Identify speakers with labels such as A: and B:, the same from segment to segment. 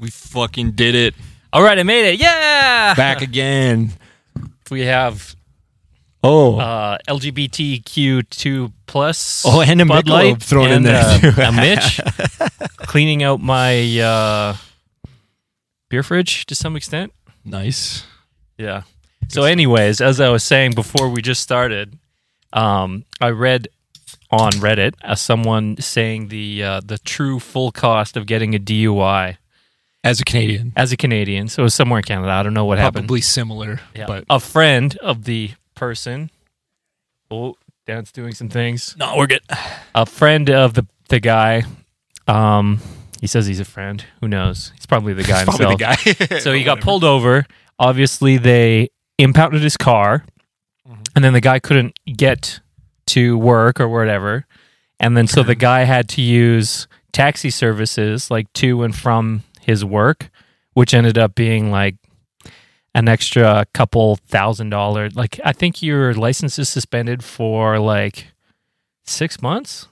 A: We fucking did it.
B: All right, I made it. Yeah.
A: Back again.
B: We have
A: Oh.
B: uh, LGBTQ2 plus.
A: Oh, and a
B: Bud Light
A: thrown in
B: and,
A: there,
B: uh, a Mitch cleaning out my uh, beer fridge to some extent.
A: nice.
B: Yeah. So, anyways, as I was saying before we just started, um, I read on Reddit uh, someone saying the uh, the true full cost of getting a DUI
A: As a Canadian.
B: as a Canadian. So it was somewhere in Canada. I don't know what happened.
A: Probably similar.
B: Yeah.
A: But
B: a friend of the person. Oh, Dan's doing some things.
A: no, we're good.
B: A friend of the the guy. Um, he says he's a friend. Who knows? He's probably the guy
A: Probably the guy.
B: So he got pulled over. Obviously, they impounded his car,
A: Mhm.
B: and then the guy couldn't get to work or whatever. And then so the guy had to use taxi services like to and from his work, which ended up being like an extra couple thousand dollars. Like I think your license is suspended for like six months.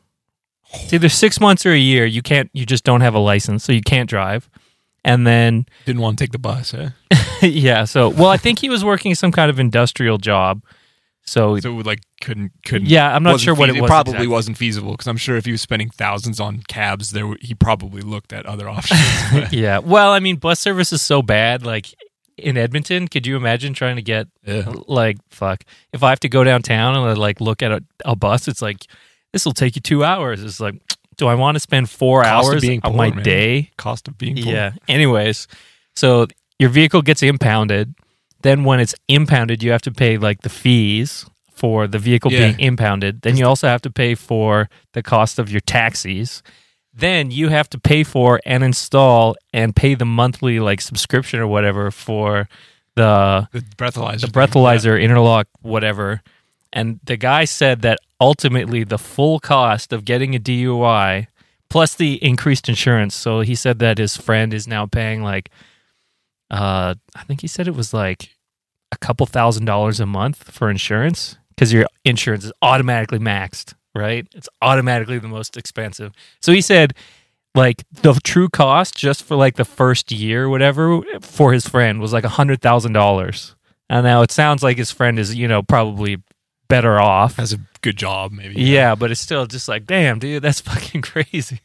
B: It's either six months or a year. You can't. You just don't have a license, so you can't drive. And then
A: Didn't want to take the bus, eh?
B: yeah. So, well, I think he was working some kind of industrial job. So,
A: So like couldn't couldn't
B: yeah, I'm not sure what it was.
A: probably
B: exactly.
A: wasn't feasible because I'm sure if he was spending thousands on cabs, there he probably looked at other options.
B: Yeah. Well, I mean, bus service is so bad. Like in Edmonton, could you imagine trying to get
A: yeah.
B: like fuck? If I have to go downtown and I, like look at a, a bus, it's like this will take you two hours. It's like, do I want to spend four
A: Cost
B: hours of
A: poor,
B: my
A: man.
B: day?
A: Cost of being poor.
B: Yeah. Anyways, so your vehicle gets impounded. Then when it's impounded, you have to pay like the fees for the vehicle
A: Yeah.
B: being impounded. Then you also have to pay for the cost of your taxis. Then you have to pay for and install and pay the monthly like subscription or whatever for the
A: The breathalyzer.
B: the breathalyzer, interlock, whatever. And the guy said that ultimately the full cost of getting a DUI plus the increased insurance. So he said that his friend is now paying like, uh, I think he said it was like a couple thousand dollars a month for insurance because your insurance is automatically maxed, right? It's automatically the most expensive. So he said like the true cost just for like the first year or whatever for his friend was like a hundred thousand dollars. And now it sounds like his friend is, you know, probably better off.
A: Has a good job, maybe.
B: Yeah, but it's still just like, damn, dude, that's fucking crazy.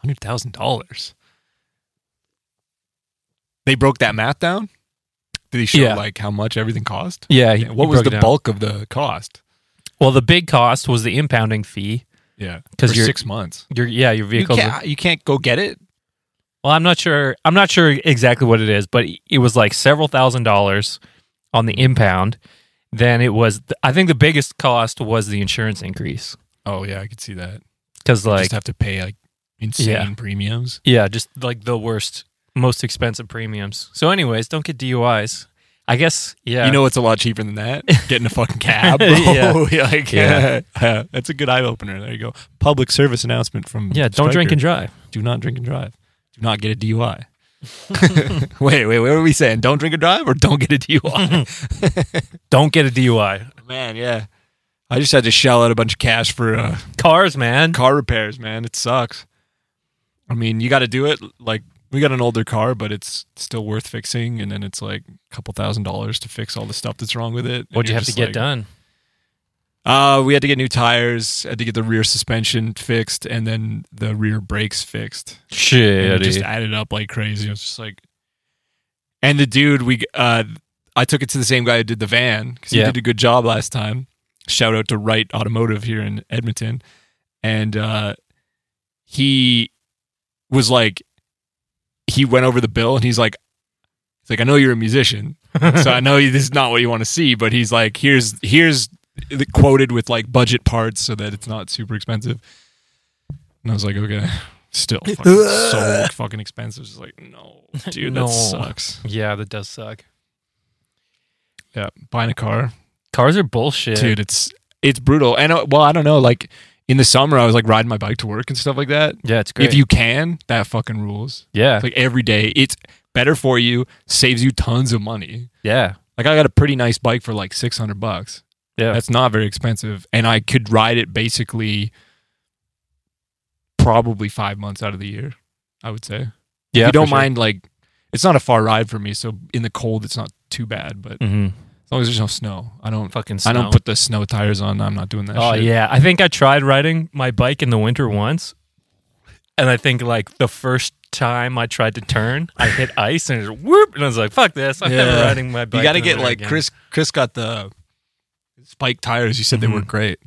A: hundred thousand dollars. They broke that math down. Did he show
B: Yeah.
A: like how much everything cost?
B: Yeah. he-
A: what
B: he
A: was the bulk of the cost?
B: Well, the big cost was the impounding fee.
A: Yeah, because
B: you're-
A: six months.
B: Your yeah, your
A: You
B: vehicle.
A: can't, you can't go get it.
B: Well, I'm not sure. I'm not sure exactly what it is, but it was like several thousand dollars on the impound. Then it was. I think the biggest cost was the insurance increase
A: Oh yeah, I could see that.
B: because
A: You
B: like
A: just have to pay like insane
B: Yeah.
A: premiums.
B: Yeah, just like the worst, most expensive premiums. So, anyways, don't get DUIs. I guess, yeah.
A: You know what's a lot cheaper than that? Getting a fucking cab.
B: Yeah.
A: Yeah, like,
B: Yeah.
A: yeah. that's a good eye opener. There you go. Public service announcement from
B: yeah, don't drink and drive.
A: do not drink and drive. Do not get a DUI. wait, wait, what were we saying? Don't drink and drive or don't get a DUI?
B: Don't get a DUI.
A: man, yeah. I just had to shell out a bunch of cash for uh,
B: Cars, man.
A: car repairs, man. It sucks. I mean, you got to do it. Like, we got an older car, but it's still worth fixing. And then it's like a couple thousand dollars to fix all the stuff that's wrong with it.
B: What'd you have to get
A: like,
B: done?
A: Uh, we had to get new tires, had to get the rear suspension fixed, and then the rear brakes fixed. And it just added up like crazy. It was just like, and the dude we uh, I took it to the same guy who did the van because he
B: Yeah.
A: did a good job last time. Shout out to Wright Automotive here in Edmonton, and uh, he was like, he went over the bill and he's like, he's like, I know you're a musician, so I know this is not what you want to see, but he's like, here's here's the quoted with like budget parts so that it's not super expensive. And I was like, okay, still fucking so fucking expensive. It's like, no, dude,
B: No.
A: that sucks.
B: yeah, that does suck.
A: Yeah, buying a car,
B: Cars are bullshit.
A: dude, it's it's brutal. And uh, well, I don't know, like in the summer, I was like riding my bike to work and stuff like that.
B: Yeah, it's great.
A: If you can, that fucking rules.
B: yeah,
A: It's like every day, it's better for you, saves you tons of money.
B: yeah,
A: Like I got a pretty nice bike for like six hundred bucks.
B: yeah.
A: That's not very expensive, and I could ride it basically probably five months out of the year. I would say.
B: yeah,
A: if you don't
B: sure.
A: mind like it's not a far ride for me. So in the cold, it's not too bad. But
B: hmm
A: as long as there's no snow, I don't.
B: Fucking snow.
A: I don't put the snow tires on. I'm not doing that.
B: Oh
A: shit.
B: yeah, I think I tried riding my bike in the winter once, and I think like the first time I tried to turn, I hit ice and it whoop, and I was like, "Fuck this! I'm never riding my bike."
A: You got to get like
B: again."
A: Chris. Chris got the spike tires. You said they
B: Mhm.
A: were great.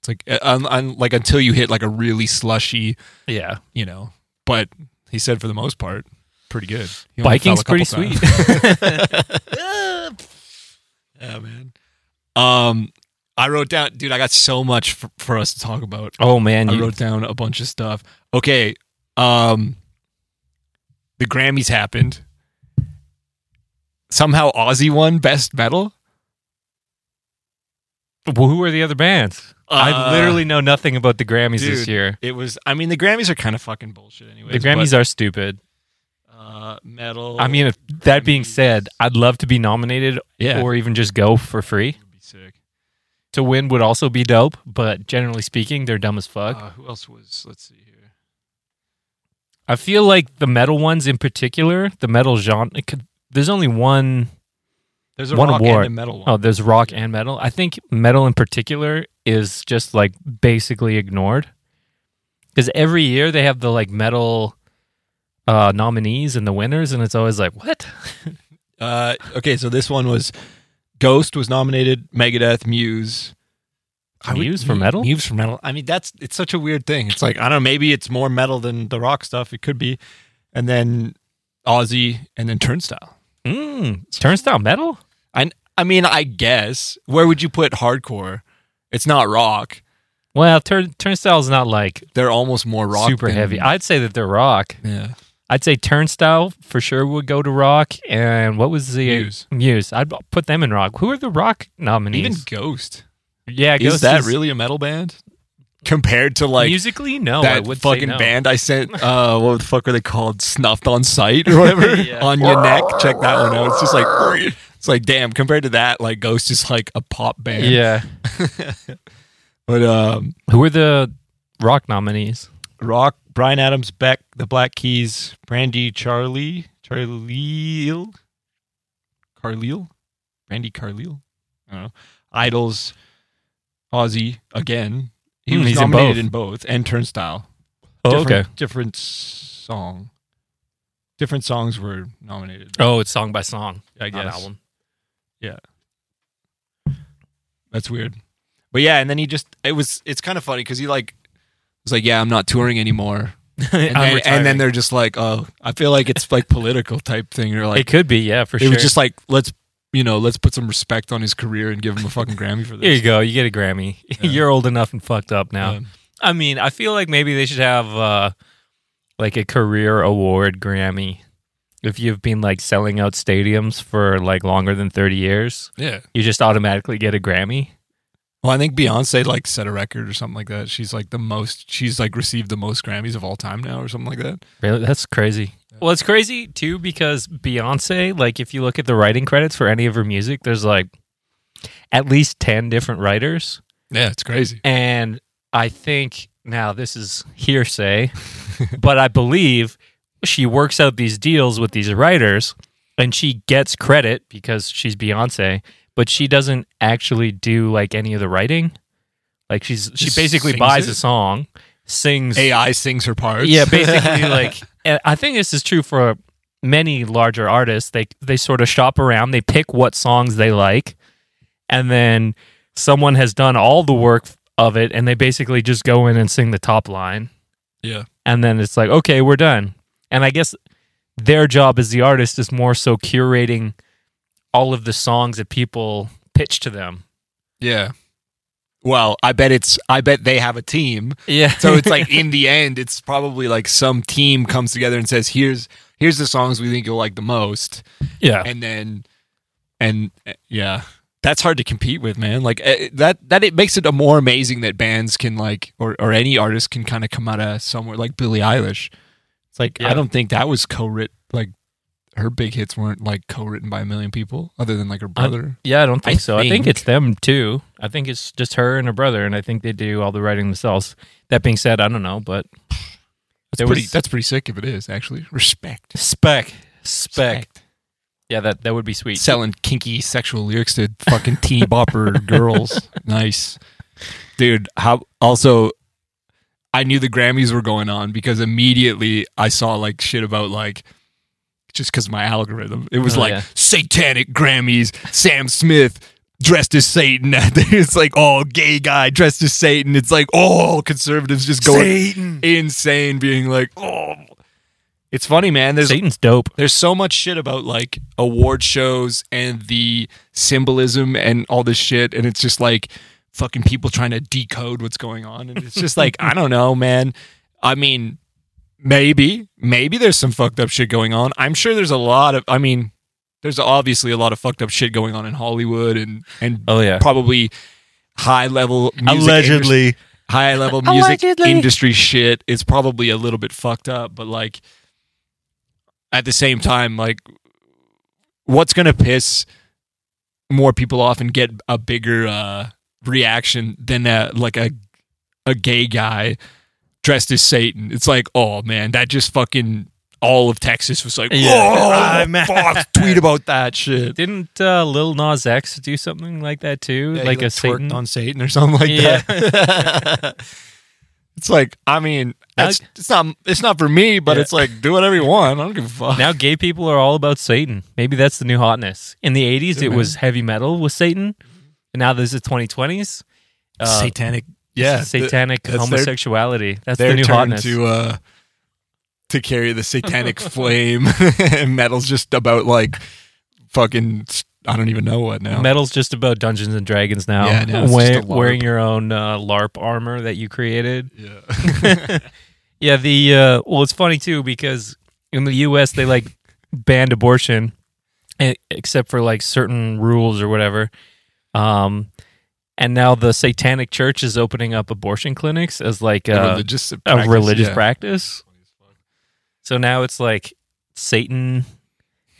A: It's like uh, un, un, like until you hit like a really slushy,
B: Yeah,
A: you know. But he said for the most part, pretty good. He
B: biking's pretty
A: couple
B: sweet.
A: yeah, man. Um, I wrote down, dude. I got so much for, for us to talk about.
B: oh man,
A: I
B: you,
A: wrote down a bunch of stuff. Okay. Um the Grammys happened. Somehow Ozzy won best metal.
B: Well, who are the other bands? I
A: Uh,
B: literally know nothing about the Grammys this
A: dude,
B: year.
A: It was I mean the Grammys are kind of fucking bullshit anyway.
B: The Grammys are stupid.
A: Uh metal.
B: I mean, if that being said, I'd love to be nominated
A: yeah.
B: or even just go for free.
A: Would be sick.
B: To win would also be dope, but generally speaking, they're dumb as fuck.
A: Uh, who else was let's see here.
B: I feel like the metal ones in particular, the metal genre, it could, there's only one
A: There's a
B: One
A: rock
B: award.
A: and a metal one.
B: Oh, there's rock and metal. I think metal in particular is just like basically ignored. Because every year they have the like metal uh, nominees and the winners, and it's always like, what?
A: Uh, okay, so this one was Ghost was nominated, Megadeth, Muse. I would-
B: Muse for metal?
A: Muse for metal. I mean, that's it's such a weird thing. It's like I don't know. Maybe it's more metal than the rock stuff. It could be, and then Ozzy, and then Turnstile.
B: Mm, turnstile metal?
A: I I mean, I guess where would you put hardcore? It's not rock.
B: Well, turn, turnstile's not like
A: They're almost more rock.
B: super
A: than-
B: heavy. I'd say that they're rock.
A: yeah.
B: I'd say Turnstile for sure would go to rock. And what was the
A: Muse.
B: Muse. I'd put them in rock. Who are the rock nominees?
A: Even Ghost.
B: yeah,
A: Is
B: Ghost
A: that really a metal band compared to like
B: musically? No, I
A: that
B: would say
A: fucking
B: no.
A: band I sent. Uh, what the fuck are they called? Snuffed on sight or whatever
B: Yeah.
A: on your neck. Check that one out. It's just like it's like damn. Compared to that, like Ghost is like a pop band.
B: Yeah.
A: But um,
B: Who are the rock nominees?
A: Rock, Bryan Adams, Beck, The Black Keys, Brandi, Charlie, Charlie, Carlile, Brandi Carlile. I don't know. Idles, Ozzy again. He
B: Hmm,
A: was
B: he's in
A: nominated
B: both.
A: in both, and Turnstile.
B: Oh,
A: different,
B: okay.
A: Different song. Different songs were nominated.
B: Oh, it's song by song.
A: I guess.
B: album. Yeah.
A: That's weird. But yeah, and then he just it was it's kind of funny because he like was like, Yeah, I'm not touring anymore. And, then, and then they're just like, Oh, I feel like it's like political type thing. Or like, it
B: could be, yeah, for
A: it
B: sure.
A: It was just like, let's you know, let's put some respect on his career and give him a fucking Grammy for this.
B: Here you go. You get a Grammy.
A: Yeah.
B: You're old enough and fucked up now.
A: Yeah.
B: I mean, I feel like maybe they should have uh, like a career award Grammy. If you've been like selling out stadiums for like longer than 30 years,
A: yeah.
B: you just automatically get a Grammy.
A: Well, I think Beyonce like set a record or something like that. She's like the most she's like received the most Grammys of all time now or something like that.
B: Really? That's crazy. Well, it's crazy too because Beyonce, like if you look at the writing credits for any of her music, there's like at least 10 different writers.
A: Yeah, it's crazy.
B: And I think now this is hearsay, but I believe she works out these deals with these writers and she gets credit because she's Beyonce, but she doesn't actually do like any of the writing. Like she's she
A: Just
B: basically buys
A: it?
B: a song, sings
A: AI sings her parts.
B: yeah, basically like and I think this is true for many larger artists. They they sort of shop around, they pick what songs they like, and then someone has done all the work of it and they basically just go in and sing the top line
A: yeah.
B: and then it's like, okay, we're done. And I guess their job as the artist is more so curating all of the songs that people pitch to them.
A: Yeah. Well, I bet it's I bet they have a team.
B: Yeah.
A: So it's like in the end it's probably like some team comes together and says here's here's the songs we think you'll like the most
B: yeah.
A: and then and yeah. That's hard to compete with, man. Like uh, that that it makes it a more amazing that bands can like or or any artist can kind of come out of somewhere like Billie Eilish. It's like
B: Yeah.
A: I don't think that was co-writ like her big hits weren't like co-written by a million people other than like her brother.
B: Yeah, I don't think
A: I
B: so. I think
A: think-
B: it's them too. I think it's just her and her brother, and I think they do all the writing themselves. That being said, I don't know, but
A: That's pretty
B: was-
A: that's pretty sick if it is, actually. Respect.
B: spec Spec. Yeah, that that would be sweet.
A: selling kinky sexual lyrics to fucking teeny bopper girls. Nice, dude. How also, I knew the Grammys were going on because immediately I saw like shit about like just because my algorithm. It was
B: Oh,
A: like
B: yeah.
A: satanic Grammys. Sam Smith dressed as Satan. it's like oh, gay guy dressed as Satan. It's like oh, conservatives just going
C: Satan.
A: insane, being like oh. It's funny, man. There's
B: Satan's dope.
A: there's so much shit about like award shows and the symbolism and all this shit and it's just like fucking people trying to decode what's going on and it's just like i don't know man i mean maybe maybe there's some fucked up shit going on i'm sure there's a lot of i mean there's obviously a lot of fucked up shit going on in hollywood and and
B: Oh yeah.
A: probably high level music
C: Allegedly.
A: high level music
B: Allegedly.
A: industry shit is probably a little bit fucked up, but like at the same time, like what's gonna piss more people off and get a bigger uh reaction than a, like a a gay guy dressed as Satan? It's like, oh man, that just fucking all of Texas was like,
B: Yeah.
A: oh, fuck, tweet about that shit.
B: Didn't uh, Lil Nas X do something like that too?
A: Yeah, he,
B: like a Satan?
A: on Satan or something like
B: Yeah.
A: that. it's like, I mean, that's it's not it's not for me, but
B: Yeah.
A: it's like do whatever you want. I don't give a fuck.
B: now gay people are all about Satan. Maybe that's the new hotness. In the 80s,
A: Yeah,
B: it was heavy metal with Satan. And now this is 2020s. Uh,
A: satanic, yeah,
B: satanic
A: that's their-
B: homosexuality. that's
A: their
B: the new
A: turn
B: hotness.
A: to uh to carry the satanic flame. and metal's just about like fucking I don't even know what now.
B: Metal's just about Dungeons and Dragons now.
A: Yeah, now it's
B: Wear-
A: just a LARP.
B: wearing your own uh, LARP armor that you created.
A: yeah.
B: Yeah, the uh, well, it's funny too because in the U.S. they like banned abortion, except for like certain rules or whatever. Um, and now the Satanic Church is opening up abortion clinics as like
A: A
B: a,
A: religious
B: a
A: practice,
B: religious
A: yeah.
B: practice. So now it's like Satan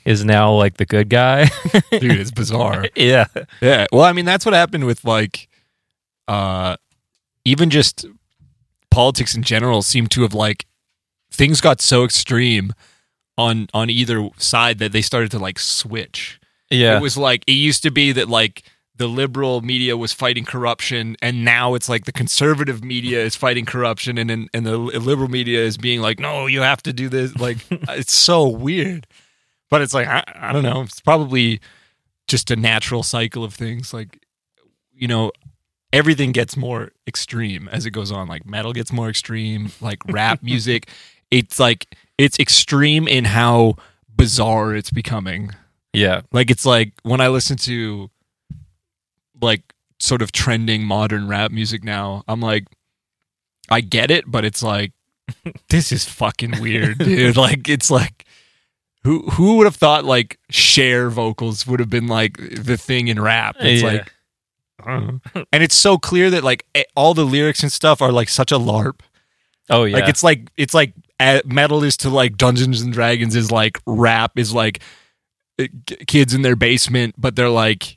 B: is now like the good guy.
A: Dude, it's bizarre.
B: yeah,
A: Yeah. Well, I mean, that's what happened with like, uh, even just politics in general seemed to have like things got so extreme on on either side that they started to like switch.
B: yeah,
A: It was like it used to be that like the liberal media was fighting corruption, and now it's like the conservative media is fighting corruption, and and, and the liberal media is being like, no, you have to do this. Like uh, it's so weird, but it's like I, I don't know. It's probably just a natural cycle of things. Like you know, everything gets more extreme as it goes on. Like metal gets more extreme. Like rap music, it's like it's extreme in how bizarre it's becoming.
B: yeah,
A: Like it's like when I listen to like sort of trending modern rap music now, I'm like I get it, but it's like this is fucking weird, dude. like it's like who who would have thought like share vocals would have been like the thing in rap? It's
B: Yeah.
A: like I don't know. and it's so clear that like all the lyrics and stuff are like such a larp.
B: oh yeah.
A: Like it's like it's like metal is to like Dungeons and Dragons is like rap is like uh, kids in their basement, but they're like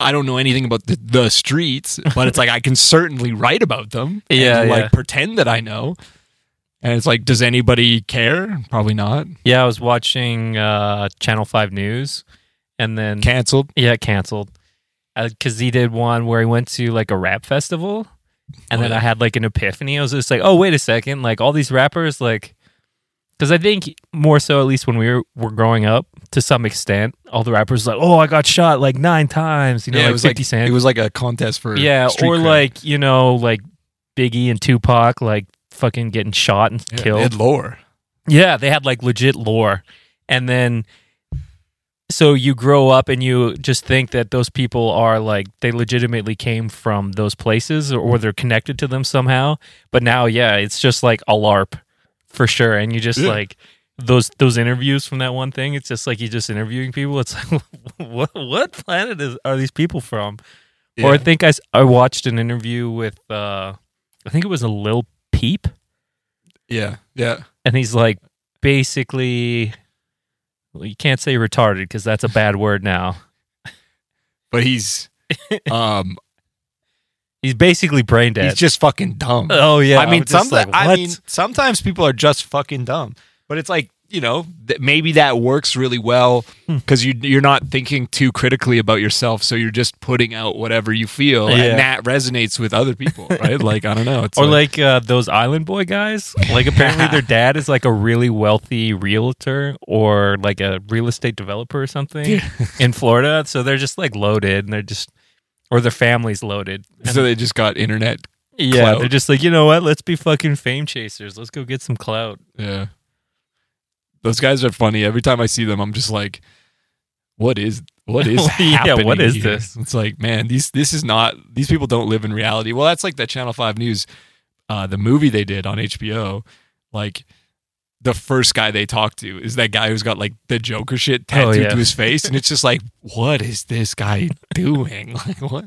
A: I don't know anything about the, the streets, but it's like I can certainly write about them. and,
B: Yeah,
A: like
B: yeah.
A: pretend that I know. And it's like, does anybody care? Probably not.
B: yeah. I was watching uh, Channel Five News, and then
A: Cancelled.
B: Yeah, canceled. Because he did one where he went to like a rap festival, and
A: Oh,
B: then
A: yeah.
B: I had like an epiphany. I was just like, oh wait a second, like all these rappers, like, because I think more so at least when we were, were growing up, to some extent, all the rappers like, oh, I got shot like nine times, you know,
A: yeah,
B: like
A: it was
B: Fifty
A: like
B: Cent,
A: it was like a contest for
B: yeah, or
A: cred.
B: like you know, like Biggie and Tupac, like fucking getting shot and
A: Yeah, they
B: killed.
A: had lore.
B: Yeah, they had like legit lore. And then so you grow up and you just think that those people are like they legitimately came from those places or, or they're connected to them somehow. But now, yeah, it's just like a LARP for sure. And you just
A: Yeah.
B: like those those interviews from that one thing, it's just like you just interviewing people. It's like what what planet is are these people from? Or I
A: Yeah.
B: think I watched an interview with uh I think it was a Lil Peep
A: yeah, yeah.
B: and he's like basically well, you can't say retarded because that's a bad word now
A: But he's um
B: he's basically brain dead
A: he's just fucking dumb.
B: oh yeah
A: I mean, some,
B: like,
A: I mean, sometimes people are just fucking dumb. But it's like you know, th- maybe that works really well
B: Hmm.
A: because you you're not thinking too critically about yourself, so you're just putting out whatever you feel,
B: Yeah.
A: and that resonates with other people, right? like I don't know, it's
B: Or like uh, those Island Boy guys. Like apparently their dad is like a really wealthy realtor or like a real estate developer or something in Florida. So they're just like loaded and they're just or their family's loaded. And-
A: so they just got internet.
B: yeah,
A: clout.
B: they're just like, you know what? Let's be fucking fame chasers. Let's go get some clout.
A: Yeah, those guys are funny. Every time I see them, I'm just like, what is what is
B: Yeah,
A: happening?
B: what is
A: here?
B: this?
A: It's like, man, these this is not. These people don't live in reality. Well, that's like that Channel Five News, uh, the movie they did on HBO. Like the first guy they talk to is that guy who's got like the Joker shit tattooed
B: Oh, yeah.
A: to his face, and it's just like, what is this guy doing? Like what?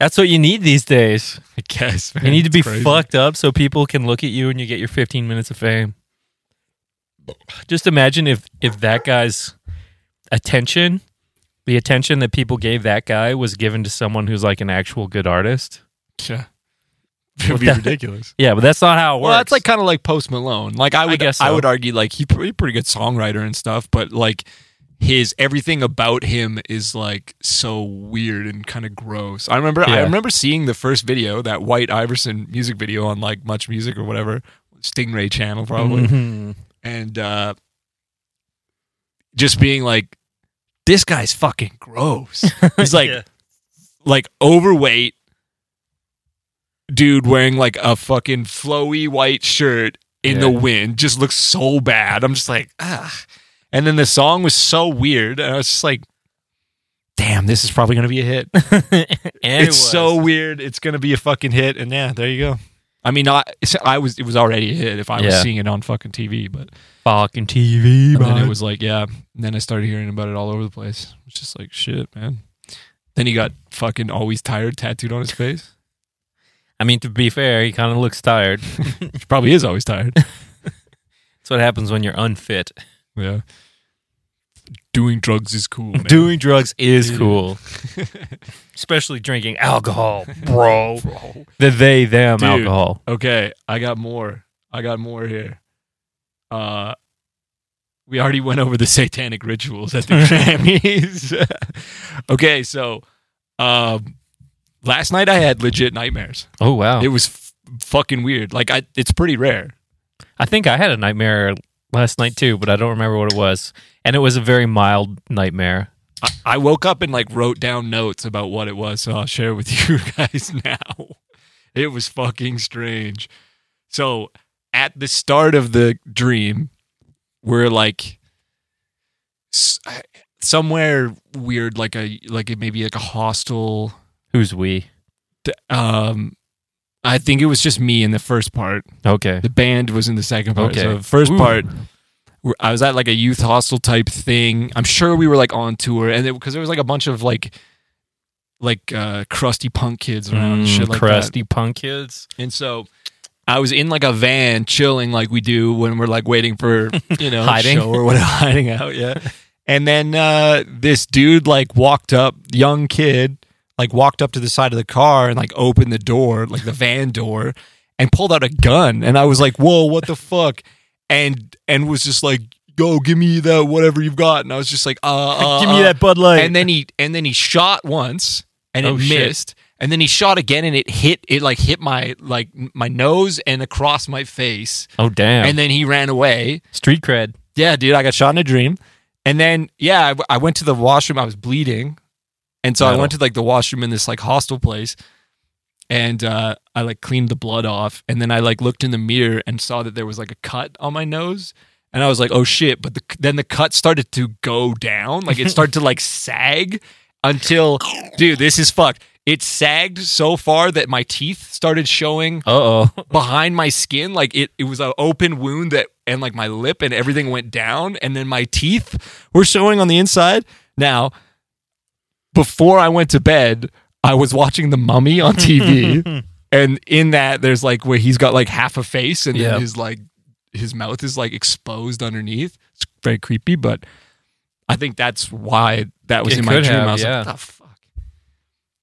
B: That's what you need these days.
A: I guess man,
B: You need to be
A: crazy.
B: fucked up so people can look at you and you get your 15 minutes of fame. Just imagine if if that guy's attention, the attention that people gave that guy was given to someone who's like an actual good artist.
A: Yeah. It'd be
B: that-
A: ridiculous.
B: Yeah, but that's not how it works.
A: Well, that's like kind of like Post Malone. Like I would, I,
B: guess so.
A: would argue like he's pretty, pretty good songwriter and stuff, but like his everything about him is like so weird and kind of gross. I remember, I remember seeing the first video, that White Iverson music video on like Much Music or whatever, Stingray channel probably,
B: Mhm.
A: And uh just being like, this guy's fucking gross. He's like
B: Yeah.
A: like overweight dude wearing like a fucking flowy white shirt in the wind just looks so bad. I'm just like, ah. And then the song was so weird. And I was just like, damn, this is probably going to be a hit.
B: it
A: it's so weird. It's going to be a fucking hit. And yeah, there you go. I mean, I, I was, it was already a hit if I was
B: Yeah.
A: seeing it on fucking TV, but
B: fucking TV,
A: and then it was like, yeah. And then I started hearing about it all over the place. It's just like, shit, man. Then he got fucking always tired tattooed on his face.
B: I mean, to be fair, he kind of looks tired.
A: He probably is always tired.
B: That's what happens when you're unfit.
A: yeah. Doing drugs is cool, man.
B: Doing drugs is cool, especially drinking alcohol, bro.
A: Bro.
B: The they them
A: Dude.
B: alcohol.
A: Okay, I got more. I got more here. Uh we already went over the satanic rituals at the Grammys. okay, so um last night I had legit nightmares.
B: Oh wow!
A: It was f- fucking weird. Like I it's pretty rare.
B: I think I had a nightmare last night too, but I don't remember what it was. And it was a very mild nightmare.
A: I, I woke up and like wrote down notes about what it was, so I'll share with you guys now. It was fucking strange. So at the start of the dream, we're like somewhere weird, like a like maybe like a hostel.
B: Who's we?
A: Um, I think it was just me in the first part.
B: Okay.
A: The band was in the second part.
B: Okay.
A: So first
B: Ooh.
A: part, I was at like a youth hostel type thing. I'm sure we were like on tour, and because there was like a bunch of like like uh crusty punk kids around and shit
B: Mm,
A: like
B: crusty punk kids.
A: And so I was in like a van chilling like we do when we're like waiting for you know
B: Hiding.
A: show or whatever hiding out. Yeah. And then uh this dude like walked up, young kid, like walked up to the side of the car and like opened the door, like the van door, and pulled out a gun. And I was like, "Whoa, what the fuck?" And and was just like, "Go, give me that whatever you've got." And I was just like, "Uh, uh
B: Give me
A: uh.
B: that Bud Light.
A: And then he and then he shot once and it
B: Oh, shit.
A: missed. And then he shot again and it hit it like hit my like my nose and across my face.
B: oh damn!
A: And then he ran away.
B: Street cred.
A: Yeah, dude, I got shot in a dream. And then yeah, I, I went to the washroom. I was bleeding, and so I
B: Metal.
A: went to like the washroom in this like hostel place, and uh, I like cleaned the blood off. And then I like looked in the mirror and saw that there was like a cut on my nose. And I was like, "Oh shit!" But the, then the cut started to go down, like it started to like sag until, dude, this is fucked. It sagged so far that my teeth started showing
B: Uh oh.
A: behind my skin like it, it was an open wound that and like my lip and everything went down and then my teeth were showing on the inside now before i went to bed i was watching the mummy on tv and in that there's like where he's got like half a face and
B: Yeah.
A: then his like his mouth is like exposed underneath it's very creepy but i think that's why that was
B: It
A: in my dream
B: have,
A: i was
B: yeah.
A: like the fuck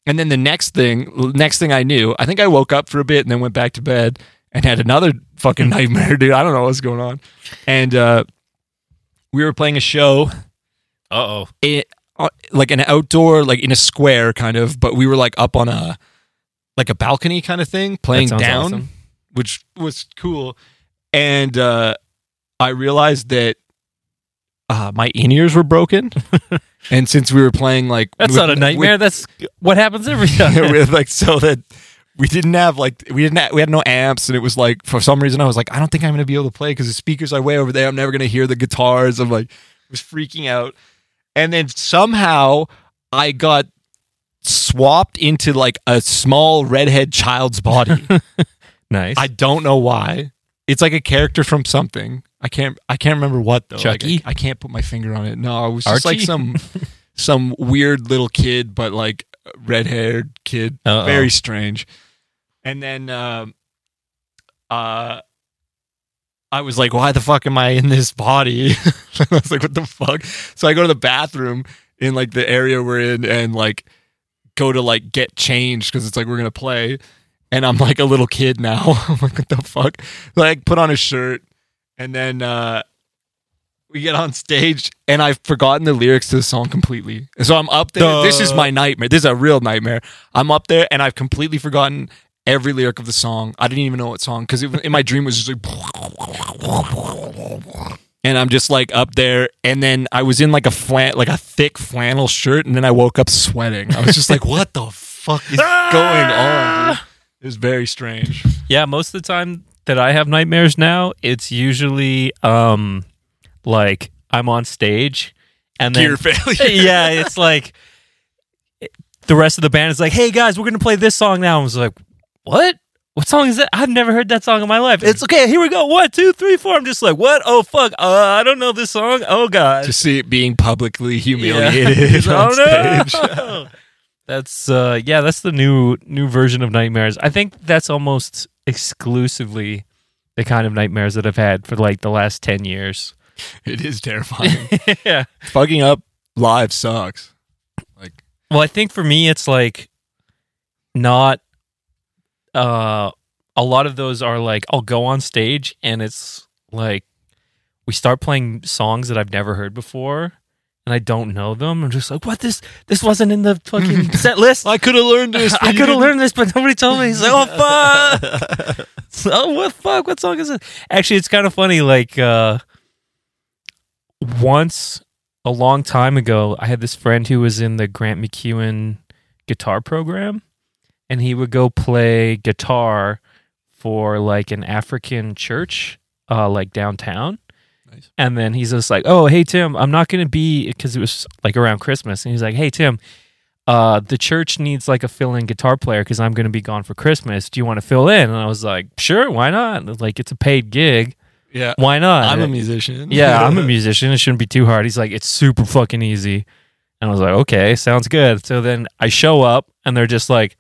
A: and then the next thing, next thing I knew, I think I woke up for a bit and then went back to bed and had another fucking nightmare, dude. I don't know what's going on. And uh, we were playing a show
B: Uh oh.
A: Uh, like an outdoor like in a square kind of but we were like up on a like a balcony kind of thing playing down which was cool. And uh i realized that uh my in-ears were broken. And since we were playing like
B: That's
A: with-
B: not a nightmare. That's what happens every time.
A: with, with, like so that we didn't have like we didn't have, we had no amps and it was like for some reason i was like i don't think i'm gonna be able to play because the speakers are way over there i'm never gonna hear the guitars. I'm like was freaking out and then somehow i got swapped into like a small redhead child's body
B: nice.
A: i don't know why it's like a character from something i can't i can't remember what though Like,
B: Chucky?
A: I, I can't put my finger on it no it was just like some some weird little kid but like red haired kid
B: Uh-oh.
A: very strange and then um uh I was like, why the fuck am I in this body? I was like, what the fuck? So I go to the bathroom in like the area we're in and like go to like get changed because it's like we're gonna play. And I'm like a little kid now. I'm like, what the fuck? Like put on a shirt and then uh we get on stage and I've forgotten the lyrics to the song completely. And so I'm up there.
B: Duh.
A: This is my nightmare. This is a real nightmare. I'm up there and I've completely forgotten every lyric of the song. I didn't even know what song because in my dream it was just like, and I'm just like up there, and then I was in like a flan, like a thick flannel shirt, and then I woke up sweating. I was just like, what the fuck is going on? Dude? It was very strange.
B: yeah, most of the time that I have nightmares now, it's usually um like I'm on stage and then
A: Gear failure.
B: yeah, it's like the rest of the band is like, "Hey guys, we're gonna play this song now." And I was like, "What? What song is that? I've never heard that song in my life." It's okay. Here we go. One, two, three, four. I'm just like, "What? Oh fuck! Uh, I don't know this song. Oh god."
A: to see it being publicly
B: Yeah.
A: humiliated
B: oh
A: on stage.
B: no. That's uh yeah, that's the new new version of nightmares. I think that's almost exclusively the kind of nightmares that I've had for like the last 10 years.
A: it is terrifying.
B: yeah.
A: Fucking up live sucks. Like
B: Well, I think for me it's like not uh a lot of those are like I'll go on stage and it's like we start playing songs that I've never heard before and I don't know them. I'm just like, "What this this wasn't in the fucking set list."
A: I could have learned this.
B: I could have learned this, but nobody told me. He's like, oh fuck, oh what fuck, what song is it? Actually, it's kind of funny. Like uh, once a long time ago, I had this friend who was in the Grant MacEwan guitar program, and he would go play guitar for like an African church, uh, like downtown.
A: Nice.
B: And then he's just like, "Oh, hey Tim, I'm not gonna be because it was like around Christmas." And he's like, "Hey Tim, uh, the church needs like a fill-in guitar player because I'm going to be gone for Christmas. Do you want to fill in?" And I was like, "Sure, why not? Like, it's a paid gig.
A: Yeah.
B: Why not?"
A: I'm a musician.
B: yeah, I'm a musician. It shouldn't be too hard. He's like, "It's super fucking easy," and I was like, "Okay, sounds good." So then I show up, and they're just like,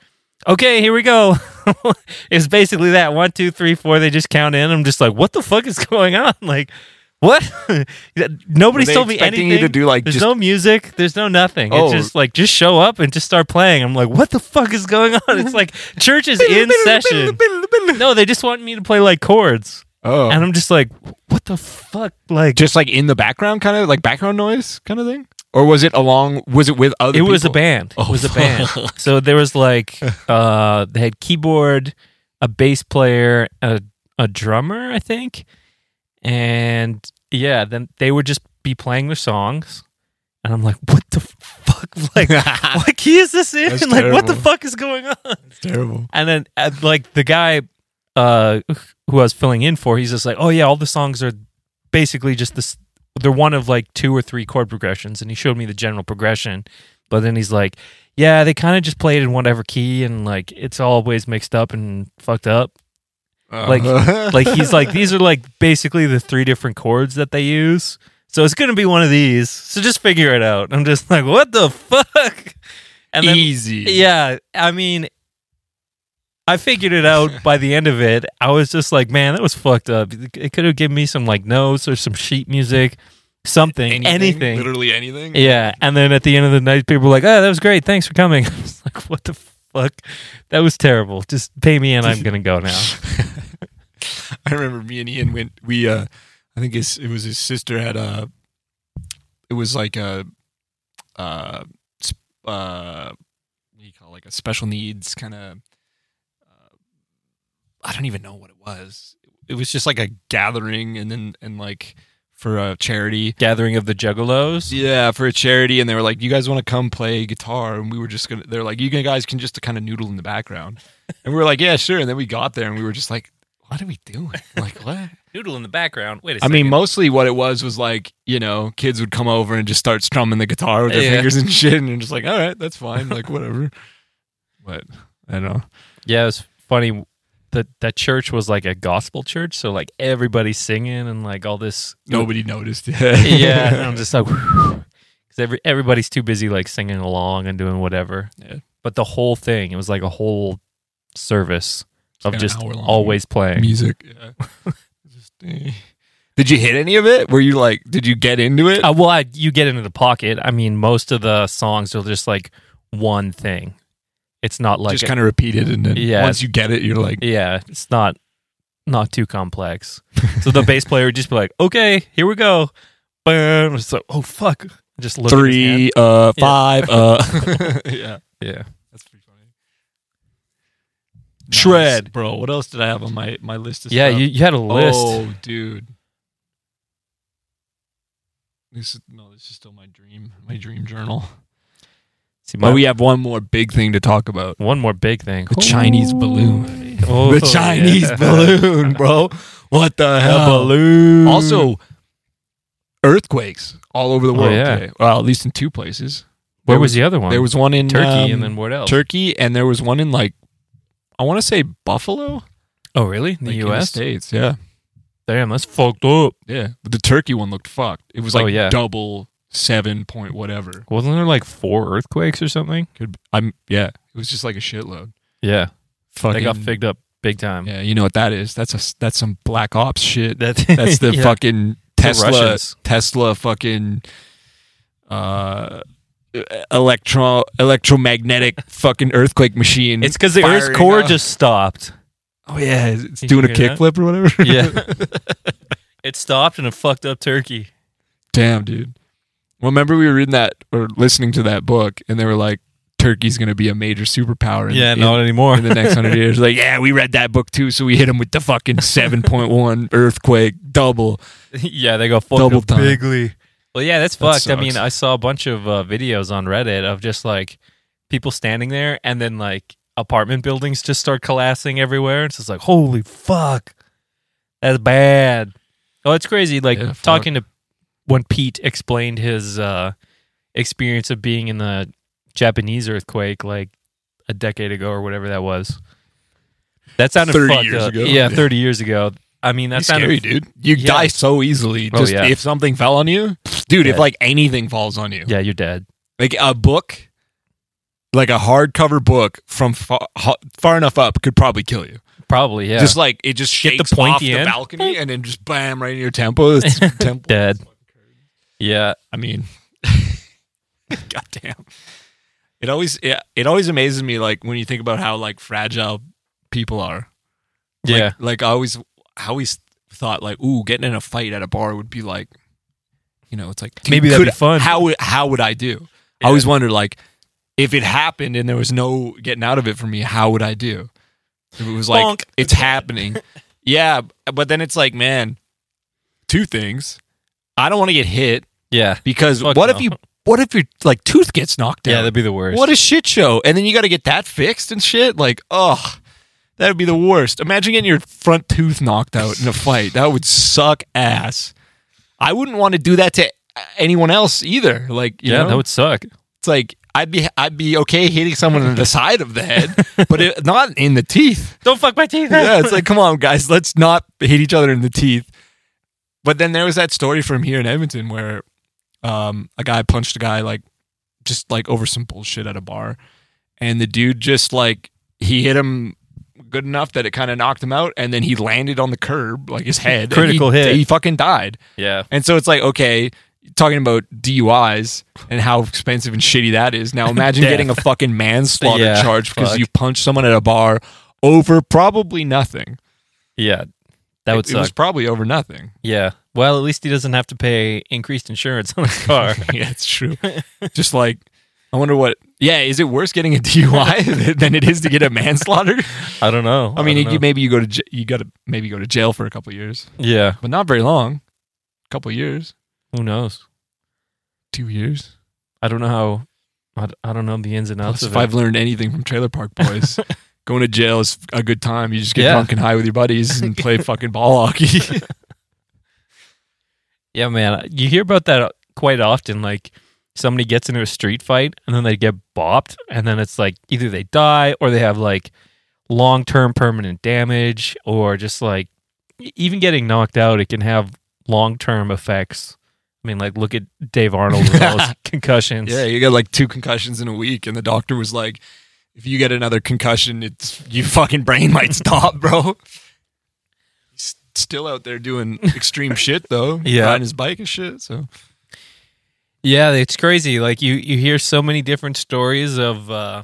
B: "Okay, here we go." it's basically that one, two, three, four. They just count in. I'm just like, "What the fuck is going on?" Like. What? Nobody's told me anything.
A: you to do, like,
B: there's
A: just-
B: no music. There's no nothing.
A: Oh.
B: It's just like just show up and just start playing. I'm like, what the fuck is going on? It's like church is in session. No, they just want me to play like chords,
A: Oh.
B: and I'm just like, what the fuck? Like,
A: just like in the background, kind of like background noise, kind of thing, or was it along? Was it with other?
B: it was a band.
A: Oh,
B: it was a band. So there was like, uh, they had keyboard, a bass player, a a drummer, I think, and yeah, then they would just be playing their songs. And I'm like, what the fuck? Like, what key is this in?
A: That's
B: like, what the fuck is going on?
A: It's terrible.
B: And then, uh, like, the guy uh, who I was filling in for, he's just like, oh, yeah, all the songs are basically just this. They're one of like two or three chord progressions. And he showed me the general progression. But then he's like, yeah, they kind of just play it in whatever key. And like, it's always mixed up and fucked up. Like-
A: Uh,
B: Like, he's like, these are like basically the three different chords that they use. So it's going to be one of these. So just figure it out. I'm just like, what the fuck? And then,
A: easy.
B: yeah, I mean, I figured it out by the end of it. I was just like, man, that was fucked up. It could have given me some like notes or some sheet music, something, anything.
A: literally anything.
B: Yeah, and then at the end of the night, people were like, "Oh, that was great. Thanks for coming." I was like, "What the fuck? That was terrible. Just pay me, and I'm gonna go now."
A: I remember me and Ian went. We, uh, I think his it was his sister had a it was like a uh uh what do you call it? like a special needs kind of I don't even know what it was. It was just like a gathering and then and like for a charity.
B: Gathering of the Juggalos.
A: Yeah, for a charity, and they were like, "You guys want to come play guitar?" And we were just gonna. They're like, "You guys can just kind of noodle in the background," and we were like, "Yeah, sure." And then we got there, and we were just like, "What are we doing? Like, what?"
B: Noodle in the background. Wait a
A: I
B: second.
A: mean, mostly what it was was like, you know, kids would come over and just start strumming the guitar with their
B: Yeah.
A: fingers and shit, and you're just like, "All right, that's fine, like whatever." But I don't know.
B: yeah, it was funny. That that church was like a gospel church, so like everybody's singing and like all this.
A: Nobody noticed.
B: yeah, and I'm just like, because every everybody's too busy like singing along and doing whatever.
A: Yeah.
B: But the whole thing, it was like a whole service of just always playing.
A: music. Yeah. Just, eh. Did you hit any of it? Were you like, did you get into it?
B: Uh, well, I, you get into the pocket. I mean, most of the songs are just like one thing. It's not like
A: just kind of repeat it, and then
B: Yeah.
A: once you get it, you're like,
B: yeah, it's not not too complex. so the bass player would just be like, "Okay, here we go." Boom. It's like, "Oh fuck!" Just look at his hand.
A: three, uh,
B: Yeah.
A: five, uh, yeah,
B: Yeah.
A: that's pretty funny.
B: Shred.
A: Nice, bro. What else did I have on my my list? Of
B: Yeah,
A: stuff?
B: you, you had a list.
A: Oh, dude. This is no, this is still my dream, my dream journal.
B: See, my,
A: But we have one more big thing to talk about.
B: one more big thing.
A: The Chinese balloon.
B: Oh,
A: the Chinese
B: yeah.
A: balloon, bro. What the
B: The
A: hell?
B: balloon.
A: Also, earthquakes all over the
B: Oh,
A: world.
B: yeah.
A: today. Well, at least in two places.
B: where was
A: was-
B: the other one?
A: There was one in
B: Turkey,
A: um,
B: and then what else?
A: Turkey, and there was one in like I want to say Buffalo,
B: oh, really? In the
A: like, in
B: U.S.
A: states. Yeah,
B: Damn, that's fucked up.
A: yeah. But the Turkey one looked fucked. It was
B: Oh,
A: like
B: yeah.
A: double seven point whatever.
B: Wasn't there like four earthquakes or something?
A: Could be, I'm yeah. It was just like a shitload.
B: Yeah,
A: Fucking
B: they got figged up big time.
A: Yeah, you know what that is? That's a that's some black ops shit.
B: That,
A: That's the
B: yeah.
A: fucking Tesla
B: Russians.
A: Tesla fucking uh electro electromagnetic fucking earthquake machine.
B: It's because the Earth's core
A: up.
B: just stopped.
A: oh yeah, it's
B: Did
A: doing a
B: you hear that?
A: kickflip or whatever.
B: Yeah. it stopped and it fucked up Turkey.
A: Damn, dude. Well, remember we were reading that or listening to that book, and they were like, Turkey's going to be a major superpower. In,
B: yeah,
A: in,
B: not anymore.
A: in the next hundred years. Like, yeah, we read that book too, so we hit them with the fucking seven point one earthquake double.
B: yeah, they go
A: Double time.
B: bigly. Well, yeah, that's
A: That
B: fucked. I mean. I saw a bunch of uh, videos on Reddit of just like people standing there, and then like apartment buildings just start collapsing everywhere. It's just like, holy fuck, that's bad. Oh, it's crazy. Like
A: Yeah,
B: talking to when Pete explained his uh, experience of being in the Japanese earthquake, like a decade ago or whatever that was. That sounded
A: 30
B: fucked
A: years
B: up.
A: ago.
B: Yeah,
A: Yeah.
B: thirty years ago. I mean, that
A: That's
B: sounded
A: scary, dude. You
B: Yeah.
A: die so easily.
B: Oh,
A: Just
B: yeah.
A: if something fell on you, dude. If like anything falls on you,
B: Yeah, you're dead.
A: like a book, like a hardcover book from far, far enough up could probably kill you.
B: Probably, yeah.
A: Just like it just
B: Get the
A: shakes off the
B: end.
A: balcony and then just bam right in your temple. It's temple.
B: Dead. Yeah.
A: I mean, goddamn. It always it, it always amazes me like when you think about how like fragile people are.
B: Yeah.
A: Like, I always I always thought like, ooh, getting in a fight at a bar would be like, you know, it's like
B: Maybe that'd be fun.
A: How would how would I do? I always wondered like if it happened and there was no getting out of it for me, how would I do? If it was like
B: Bonk.
A: it's happening. yeah, but then it's like, man, two things. I don't want to get hit
B: yeah.
A: because
B: Fuck
A: what
B: no.
A: if you what if your like tooth gets knocked out?
B: Yeah, that'd be the worst.
A: What a shit show. And then you got to get that fixed and shit. Like, oh, that would be the worst. Imagine getting your front tooth knocked out in a fight. That would suck ass. I wouldn't want to do that to anyone else either. Like, you
B: yeah,
A: know,
B: that would suck.
A: it's like I'd be I'd be okay hitting someone on the side of the head, but it, not in the teeth.
B: Don't fuck my teeth.
A: Yeah, it's like, come on, guys, let's not hit each other in the teeth. But then there was that story from here in Edmonton where um, a guy punched a guy like just like over some bullshit at a bar, and the dude just like he hit him good enough that it kind of knocked him out, and then he landed on the curb like his head.
B: Critical
A: he,
B: hit.
A: He fucking died.
B: yeah.
A: And so it's like, okay, talking about DUIs and how expensive and shitty that is. Now imagine getting a fucking manslaughter
B: Yeah,
A: charge because
B: fuck.
A: you punched someone at a bar over probably nothing.
B: Yeah. That would
A: it, it was
B: suck.
A: probably over nothing.
B: yeah. Well, at least he doesn't have to pay increased insurance on his car.
A: yeah, it's true. Just like, I wonder what. Yeah, is it worse getting a DUI than it is to get a manslaughter?
B: I don't know.
A: I mean,
B: don't
A: you,
B: know.
A: maybe you go to you got to maybe go to jail for a couple years,
B: yeah.
A: but not very long. A couple years,
B: Who knows?
A: two years.
B: I don't know how. I don't know the ins and outs
A: Plus,
B: of
A: if. I've learned anything from Trailer Park Boys, going to jail is a good time. You just get
B: Yeah.
A: drunk and high with your buddies and play fucking ball hockey.
B: Yeah, man. You hear about that quite often. Like somebody gets into a street fight and then they get bopped, and then it's like either they die or they have like long term permanent damage, or just like even getting knocked out, it can have long term effects. I mean, like look at Dave Arnold with all his concussions.
A: yeah, you got like two concussions in a week, and the doctor was like, "If you get another concussion, it's your fucking brain might stop, bro." Still out there doing extreme shit though,
B: Yeah.
A: riding his bike and shit. So
B: Yeah, it's crazy. Like you, you hear so many different stories of uh,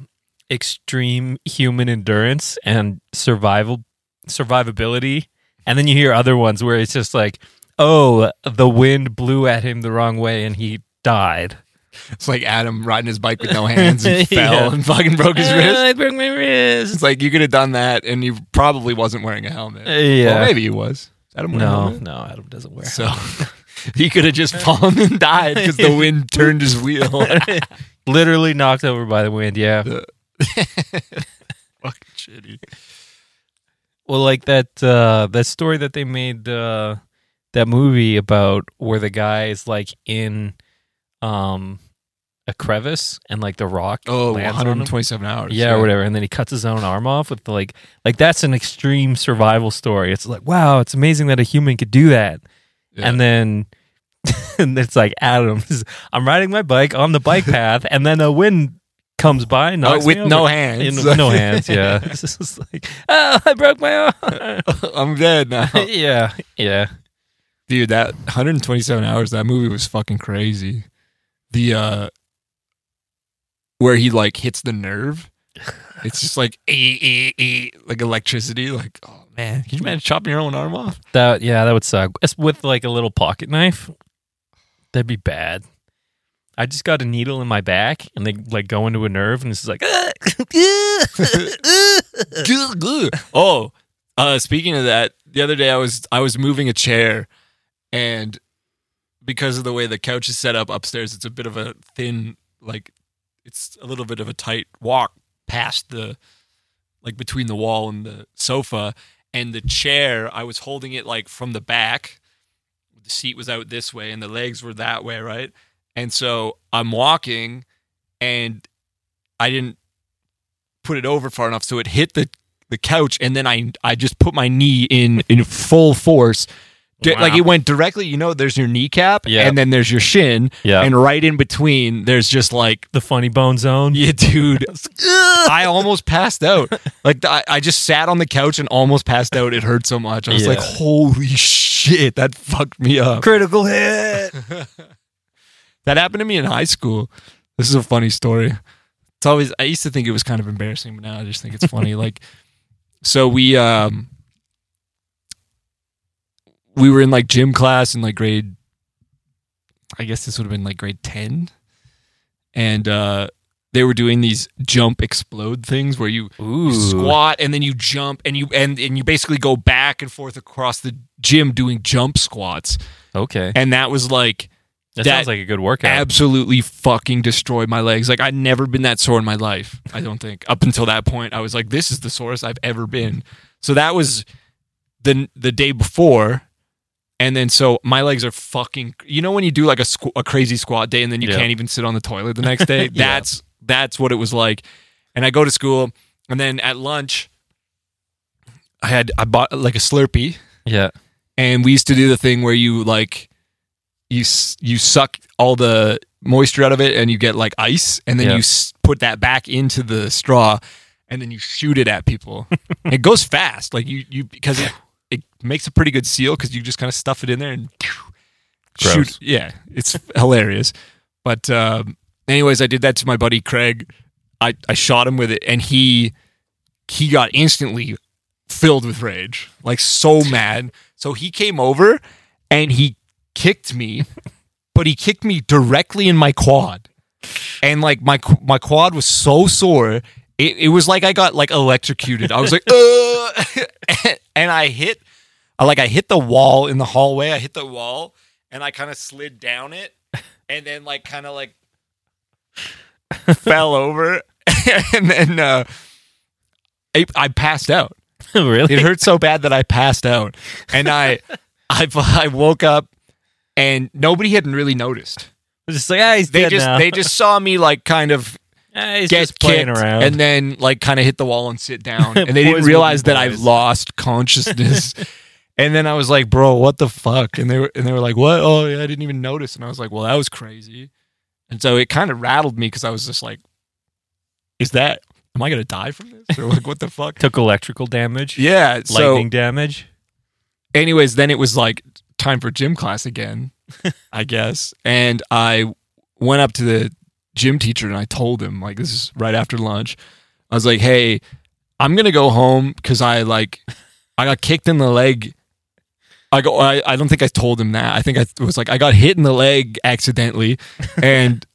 B: extreme human endurance and survival survivability, and then you hear other ones where it's just like, oh, the wind blew at him the wrong way and he died.
A: It's like Adam riding his bike with no hands and
B: Yeah.
A: fell and fucking broke his
B: "Ah,
A: wrist.
B: I broke my wrist.
A: It's like you could have done that, and you probably wasn't wearing a helmet.
B: Yeah.
A: well, maybe he was. Adam
B: no, no, Adam doesn't wear.
A: So he could have just fallen and died because the wind turned his wheel.
B: Literally knocked over by the wind. Yeah.
A: Fucking shitty.
B: Well, like that uh that story that they made uh that movie about where the guy is like in um a crevice and like the rock
A: Oh,
B: lands on him.
A: 127 hours.
B: Yeah, or whatever, and then he cuts his own arm off with like like that's an extreme survival story. It's like wow, it's amazing that a human could do that.
A: Yeah.
B: And then and it's like Adams, I'm riding my bike on the bike path, and then a wind comes by, and
A: Oh, with no hands.
B: In- no hands. Yeah, it's just like oh, I broke my arm.
A: I'm dead now.
B: yeah, yeah.
A: Dude, that 127 hours, that movie was fucking crazy. The, uh, where he like hits the nerve. It's just like, eh, eh, eh, like electricity. Like, oh man, can you imagine chopping your own arm off?
B: That yeah, that would suck. It's with like a little pocket knife. That'd be bad. I just got a needle in my back, and they like go into a nerve, and it's like.
A: oh, uh, speaking of that, the other day I was I was moving a chair, and because of the way the couch is set up upstairs, it's a bit of a thin, like it's a little bit of a tight walk past the, like between the wall and the sofa, and the chair I was holding it like from the back. The seat was out this way, and the legs were that way, right? And so I'm walking, and I didn't put it over far enough so it hit the the couch and then I I just put my knee in in full force. Di-
B: Wow.
A: Like it went directly, you know, there's your kneecap
B: Yeah.
A: and then there's your shin
B: Yeah.
A: and right in between there's just like
B: the funny bone zone.
A: yeah, dude. I almost passed out. Like I, I just sat on the couch and almost passed out. It hurt so much. I was like, holy shit, that fucked me up.
B: Critical hit.
A: That happened to me in high school. This is a funny story. It's always I used to think it was kind of embarrassing, but now I just think it's funny. like so we um we were in like gym class in like grade I guess this would have been like grade 10 and uh they were doing these jump explode things where you
B: Ooh.
A: squat and then you jump and you and and you basically go back and forth across the gym doing jump squats
B: Okay.
A: and that was like
B: That,
A: that
B: sounds like a good workout.
A: absolutely fucking destroyed my legs. Like I'd never been that sore in my life. I don't think up until that point. I was like, this is the sorest I've ever been. So that was the the day before, and then so my legs are fucking. You know when you do like a squ- a crazy squat day and then you
B: Yeah.
A: can't even sit on the toilet the next day.
B: Yeah.
A: That's that's what it was like. And I go to school, and then at lunch, I had I bought like a Slurpee
B: yeah.
A: and we used to do the thing where you like you you suck all the moisture out of it and you get like ice and then
B: Yeah.
A: you s- put that back into the straw and then you shoot it at people it goes fast like you you because it, it makes a pretty good seal because you just kind of stuff it in there and
B: Gross.
A: shoot yeah it's hilarious but um anyways i did that to my buddy craig i i shot him with it and he he got instantly filled with rage like so mad so he came over and he kicked me, but he kicked me directly in my quad, and like my my quad was so sore. It, it was like I got like electrocuted. I was like, uh, and I hit, I like I hit the wall in the hallway. I hit the wall, and I kind of slid down it, and then like kind of like fell over, and then uh, I, I passed out.
B: really?
A: It hurt so bad that I passed out, and I, I, I woke up, and nobody had really noticed.
B: Just like, ah, he's
A: They
B: dead
A: just
B: now.
A: they just saw me like kind of
B: Ah, he's
A: get
B: just playing
A: kicked
B: around.
A: and then like kind of hit the wall and sit down, and they
B: Boys will
A: didn't
B: be
A: realize that I
B: boys.
A: lost consciousness. and then I was like, "Bro, what the fuck?" And they were and they were like, "What? Oh yeah, I didn't even notice." And I was like, "Well, that was crazy." And so it kind of rattled me because I was just like, "Is that? Am I gonna die from this? Or like, what the fuck?"
B: Took electrical damage,
A: Yeah. So
B: lightning damage.
A: anyways, then it was like time for gym class again, I guess. And I went up to the gym teacher and I told him, like, this is right after lunch. I was like, hey, I'm gonna go home because I like I got kicked in the leg. I go. I, I don't think I told him that. I think I was like I got hit in the leg accidentally, and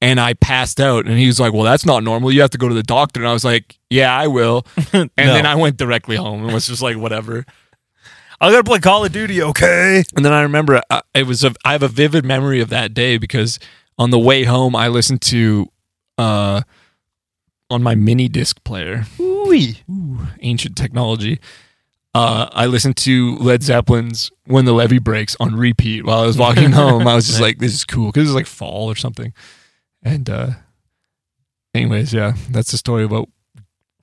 A: and I passed out. And he was like, "Well, that's not normal. You have to go to the doctor." And I was like, "Yeah, I will." And then I went directly home and was just like, "Whatever."
B: I gotta play Call of Duty, okay?
A: And then I remember uh, it was a, I have a vivid memory of that day because on the way home I listened to uh on my mini disc player,
B: Ooh.
A: Ooh, ancient technology. Uh, I listened to Led Zeppelin's "When the Levee Breaks" on repeat while I was walking home. I was just like, "This is cool" because it was like fall or something. And uh, anyways, yeah, that's the story about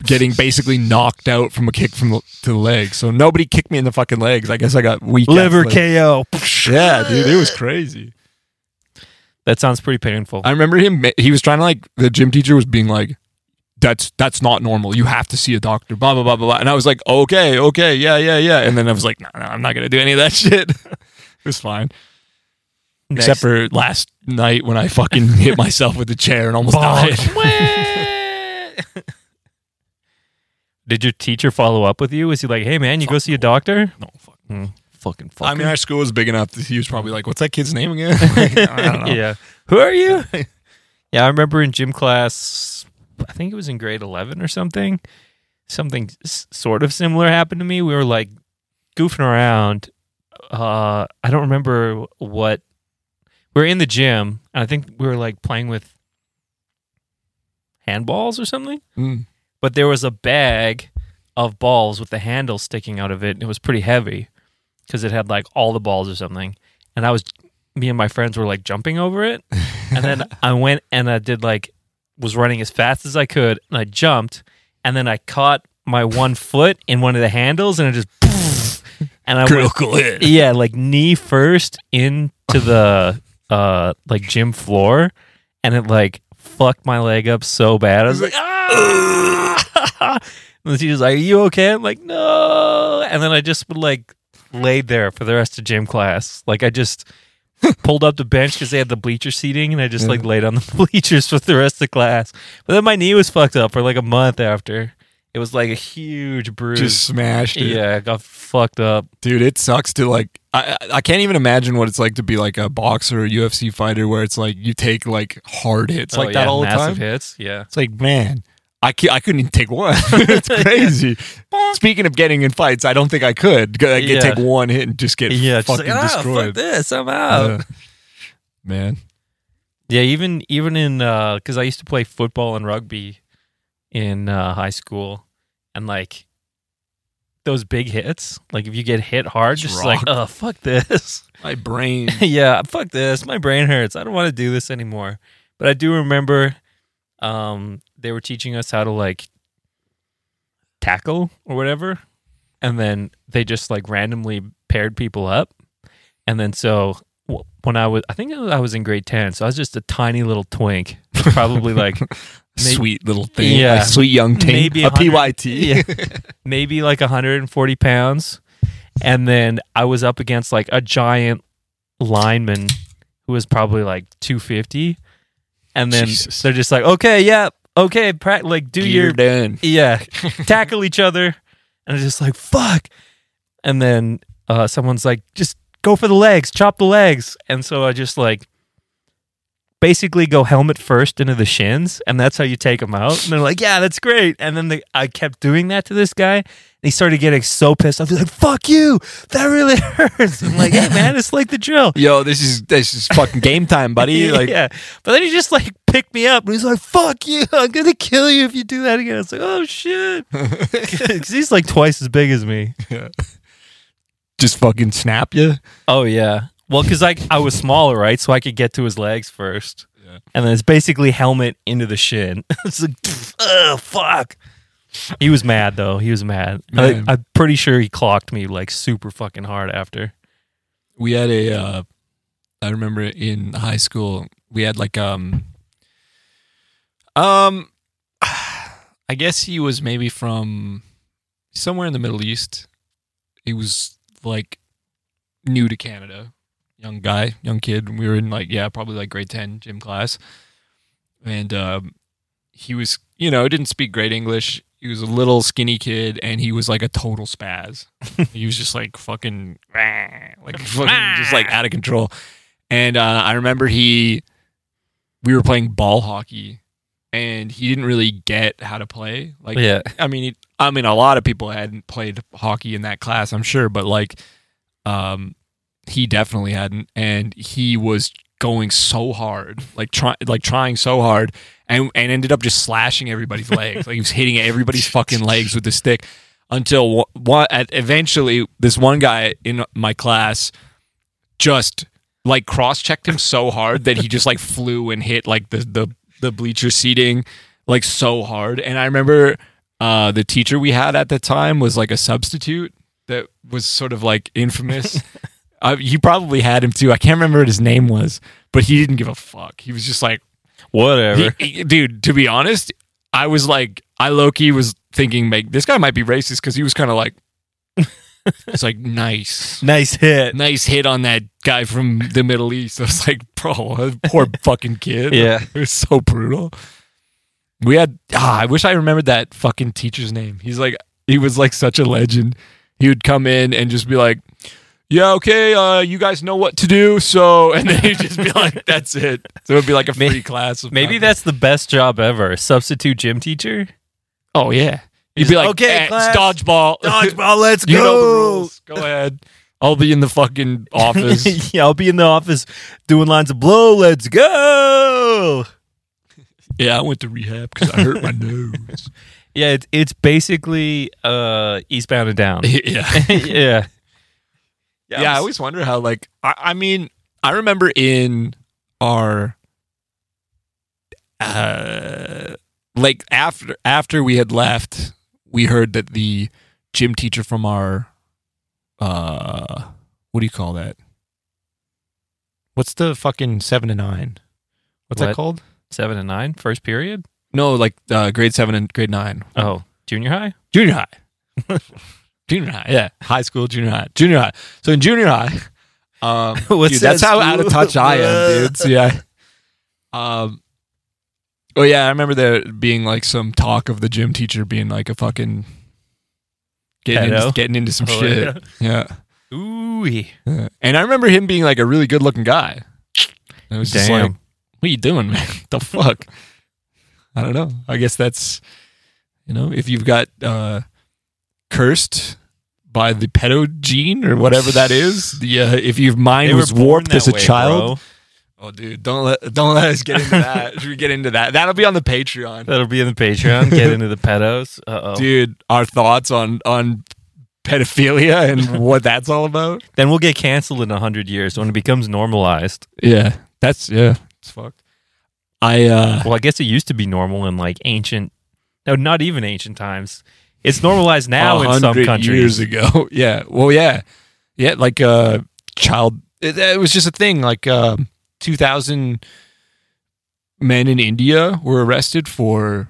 A: getting basically knocked out from a kick from the, to the leg. So nobody kicked me in the fucking legs. I guess I got weak
B: Liver. KO.
A: Yeah, dude, it was crazy.
B: That sounds pretty painful.
A: I remember him. He was trying to like the gym teacher was being like, "That's that's not normal. You have to see a doctor." Blah blah blah blah. blah. And I was like, "Okay, okay, yeah, yeah, yeah." And then I was like, "No, no, I'm not gonna do any of that shit." it was fine,
B: Next.
A: except for last night when I fucking hit myself with the chair and almost died.
B: Did your teacher follow up with you? Was he like, "Hey man, you go see a doctor"?
A: no, fuck.
B: Hmm, fucking fuck.
A: I mean, our school was big enough that he was probably like, "What's that kid's name again?" I don't know.
B: yeah. Who are you? yeah, I remember in gym class, I think it was in grade 11 or something. Something s- sort of similar happened to me. We were like goofing around. Uh, I don't remember what. We were in the gym, and I think we were like playing with handballs or something.
A: Mm.
B: But there was a bag of balls with the handle sticking out of it. And it was pretty heavy because it had like all the balls or something. And I was, me and my friends were like jumping over it. And then I went and I did like, was running as fast as I could. And I jumped. And then I caught my one foot in one of the handles and it just, and I went,
A: Critical hit.
B: yeah, like knee first into the uh like gym floor, and it like fucked my leg up so bad. I was like, ah! and the teacher's like, "Are you okay?" I'm like, "No," and then I just would like laid there for the rest of gym class. Like I just pulled up the bench because they had the bleacher seating, and I just like laid on the bleachers for the rest of class. But then my knee was fucked up for like a month after. It was like a huge bruise.
A: Just smashed it.
B: yeah, I got fucked up.
A: dude it sucks to like I, I can't even imagine what it's like to be like a boxer or ufc fighter where it's like you take like hard hits
B: Oh,
A: like that all the time
B: hits. Yeah.
A: it's like man I, I couldn't even take one. it's crazy. Speaking of getting in fights, I don't think I could. I could
B: Yeah.
A: take one hit and just get
B: Yeah,
A: fucking
B: like, ah,
A: destroyed.
B: fuck this, I'm out.
A: Man,
B: Yeah, even even in because I used to play football and rugby in uh, high school, and like those big hits, like if you get hit hard,
A: Just
B: just like, oh fuck this,
A: my brain.
B: yeah, fuck this, my brain hurts, I don't want to do this anymore. But I do remember, um, they were teaching us how to like tackle or whatever, and then they just like randomly paired people up, and then so when I was, I think I was in grade ten, so I was just a tiny little twink, probably like Maybe-
A: sweet little thing.
B: Yeah.
A: a sweet young thing.
B: Maybe
A: a PYT.
B: Yeah. maybe like 140 pounds, and then I was up against like a giant lineman who was probably like 250, and then
A: Jesus.
B: they're just like, okay, yeah, okay, pra- like do
A: You're
B: your
A: done.
B: yeah, tackle each other, and I'm just like fuck, and then uh, someone's like, just go for the legs, chop the legs. And so I just like basically go helmet first into the shins, and that's how you take them out. And they're like, yeah, that's great. And then the, I kept doing that to this guy, and he started getting so pissed off. He's like, fuck you, that really hurts. I'm like, hey man, it's like the drill.
A: Yo, this is this is fucking game time, buddy. Like,
B: yeah. But then he just like picked me up and he's like, fuck you. I'm going to kill you if you do that again. I was like, oh shit. Because he's like twice as big as me. Yeah.
A: just fucking snap you.
B: Oh, yeah. Well, because I, I was smaller, right? So I could get to his legs first.
A: Yeah.
B: And then it's basically helmet into the shin. it's like, oh, fuck. He was mad though. He was mad. I,
A: Man.
B: I'm pretty sure he clocked me like super fucking hard after.
A: we had a uh i remember in high school we had like um um i guess he was maybe from somewhere in the middle east he was like new to canada young guy young kid. We were in like yeah probably like grade 10 gym class. And um he was you know didn't speak great english. He was a little skinny kid and he was like a total spaz. He was just like fucking like fucking just like out of control. And uh, i remember he we were playing ball hockey and he didn't really get how to play. Like
B: Yeah.
A: i mean he, i mean a lot of people hadn't played hockey in that class i'm sure but like um he definitely hadn't and he was going so hard like try, like trying so hard and and ended up just slashing everybody's legs. Like he was hitting everybody's fucking legs with the stick until one eventually this one guy in my class just like cross checked him so hard that he just like flew and hit like the the the bleacher seating like so hard. And i remember uh the teacher we had at the time was like a substitute that was sort of like infamous uh, you probably had him too i can't remember what his name was but he didn't give a fuck he was just like
B: Whatever.
A: he- he- dude, to be honest, I was like, I Loki was thinking, like, this guy might be racist because he was kind of like, it's like nice,
B: nice hit.
A: nice hit on that guy from the Middle East. I was like, bro, poor fucking kid.
B: Yeah.
A: it was so brutal. We had, ah, I wish I remembered that fucking teacher's name. He's like, he was like such a legend. He would come in and just be like, yeah, okay, uh, you guys know what to do. So, and then he'd just be like, that's it. So it would be like a free
B: May-
A: class. Of
B: Maybe that's the best job ever. Substitute gym teacher.
A: Oh yeah. You'd be like,
B: "Okay,
A: okay,
B: class.
A: dodgeball.
B: Dodgeball, let's
A: you know the rules. Go ahead. I'll be in the fucking office.
B: yeah, I'll be in the office doing lines of blow. Let's go.
A: yeah, I went to rehab because I hurt my nose.
B: Yeah, it's it's basically uh eastbound and down.
A: Yeah,
B: yeah.
A: Yeah. Yeah, I always wonder how like I, I mean, I remember in our uh like after after we had left, we heard that the gym teacher from our uh what do you call that? What's the fucking seven to nine? What's that called?
B: seven and nine, first period.
A: No, like uh, grade seven and grade nine.
B: Oh, junior high.
A: Junior high. junior high, yeah. High school, junior high. Junior high. So in junior high, um dude, that's
B: that
A: how out of touch I am, dude. So yeah. Um Oh yeah, I remember there being like some talk of the gym teacher being like a fucking getting into, getting into some
B: Oh,
A: shit. Yeah.
B: Ooh.
A: Yeah. And I remember him being like a really good looking guy. And it was just
B: Damn.
A: like, what are you doing, man? the fuck? I don't know. I guess that's, you know, if you've got uh, cursed by the pedo gene or whatever that is, the uh, if your mind
B: They
A: was warped as a
B: way,
A: child.
B: bro.
A: Oh, dude, don't let don't let us get into that. Should we get into that? That'll be on the Patreon,
B: That'll be in the Patreon. Get into the pedos. Uh oh.
A: dude. Our thoughts on on pedophilia and what that's all about.
B: Then we'll get canceled in a hundred years when it becomes normalized.
A: Yeah, that's yeah, it's fucked. I uh
B: Well, I guess it used to be normal in like ancient, no, not even ancient times. It's normalized now in some
A: 100
B: countries.
A: years ago. Yeah, well, yeah, yeah, like uh, child. It, it was just a thing. Like um, two thousand men in India were arrested for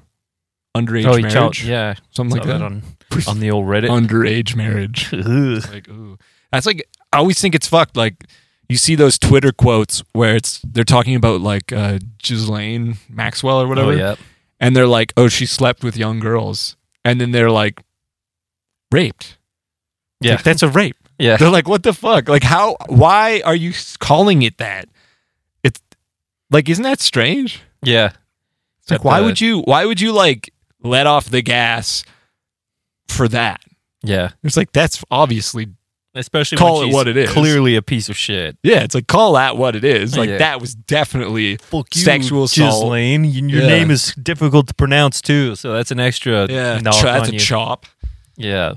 A: underage
B: Oh,
A: marriage,
B: child, yeah,
A: something like
B: that
A: that.
B: on on the old Reddit.
A: underage marriage. Like, ooh, that's like I always think it's fucked. Like you see those Twitter quotes where it's they're talking about like uh, Ghislaine Maxwell or whatever
B: Oh yeah,
A: and they're like, "Oh, she slept with young girls," and then they're like, "Raped."
B: yeah.
A: Like, that's a rape.
B: Yeah.
A: They're like, what the fuck? Like, how? Why are you calling it that? It's like, isn't that strange?
B: Yeah.
A: It's like, why would you? Why would you like let off the gas for that?
B: Yeah.
A: It's like that's obviously
B: Especially
A: Call
B: when
A: it
B: she's
A: what it is.
B: Clearly a piece of shit.
A: yeah. It's like call that what it is. Like
B: Yeah.
A: that was definitely
B: Fuck you,
A: Sexual assault.
B: Ghislaine. Y- Your
A: Yeah.
B: name is difficult to pronounce too, so that's an extra
A: yeah.
B: knock
A: ch- that's
B: on
A: a
B: you.
A: chop.
B: Yeah.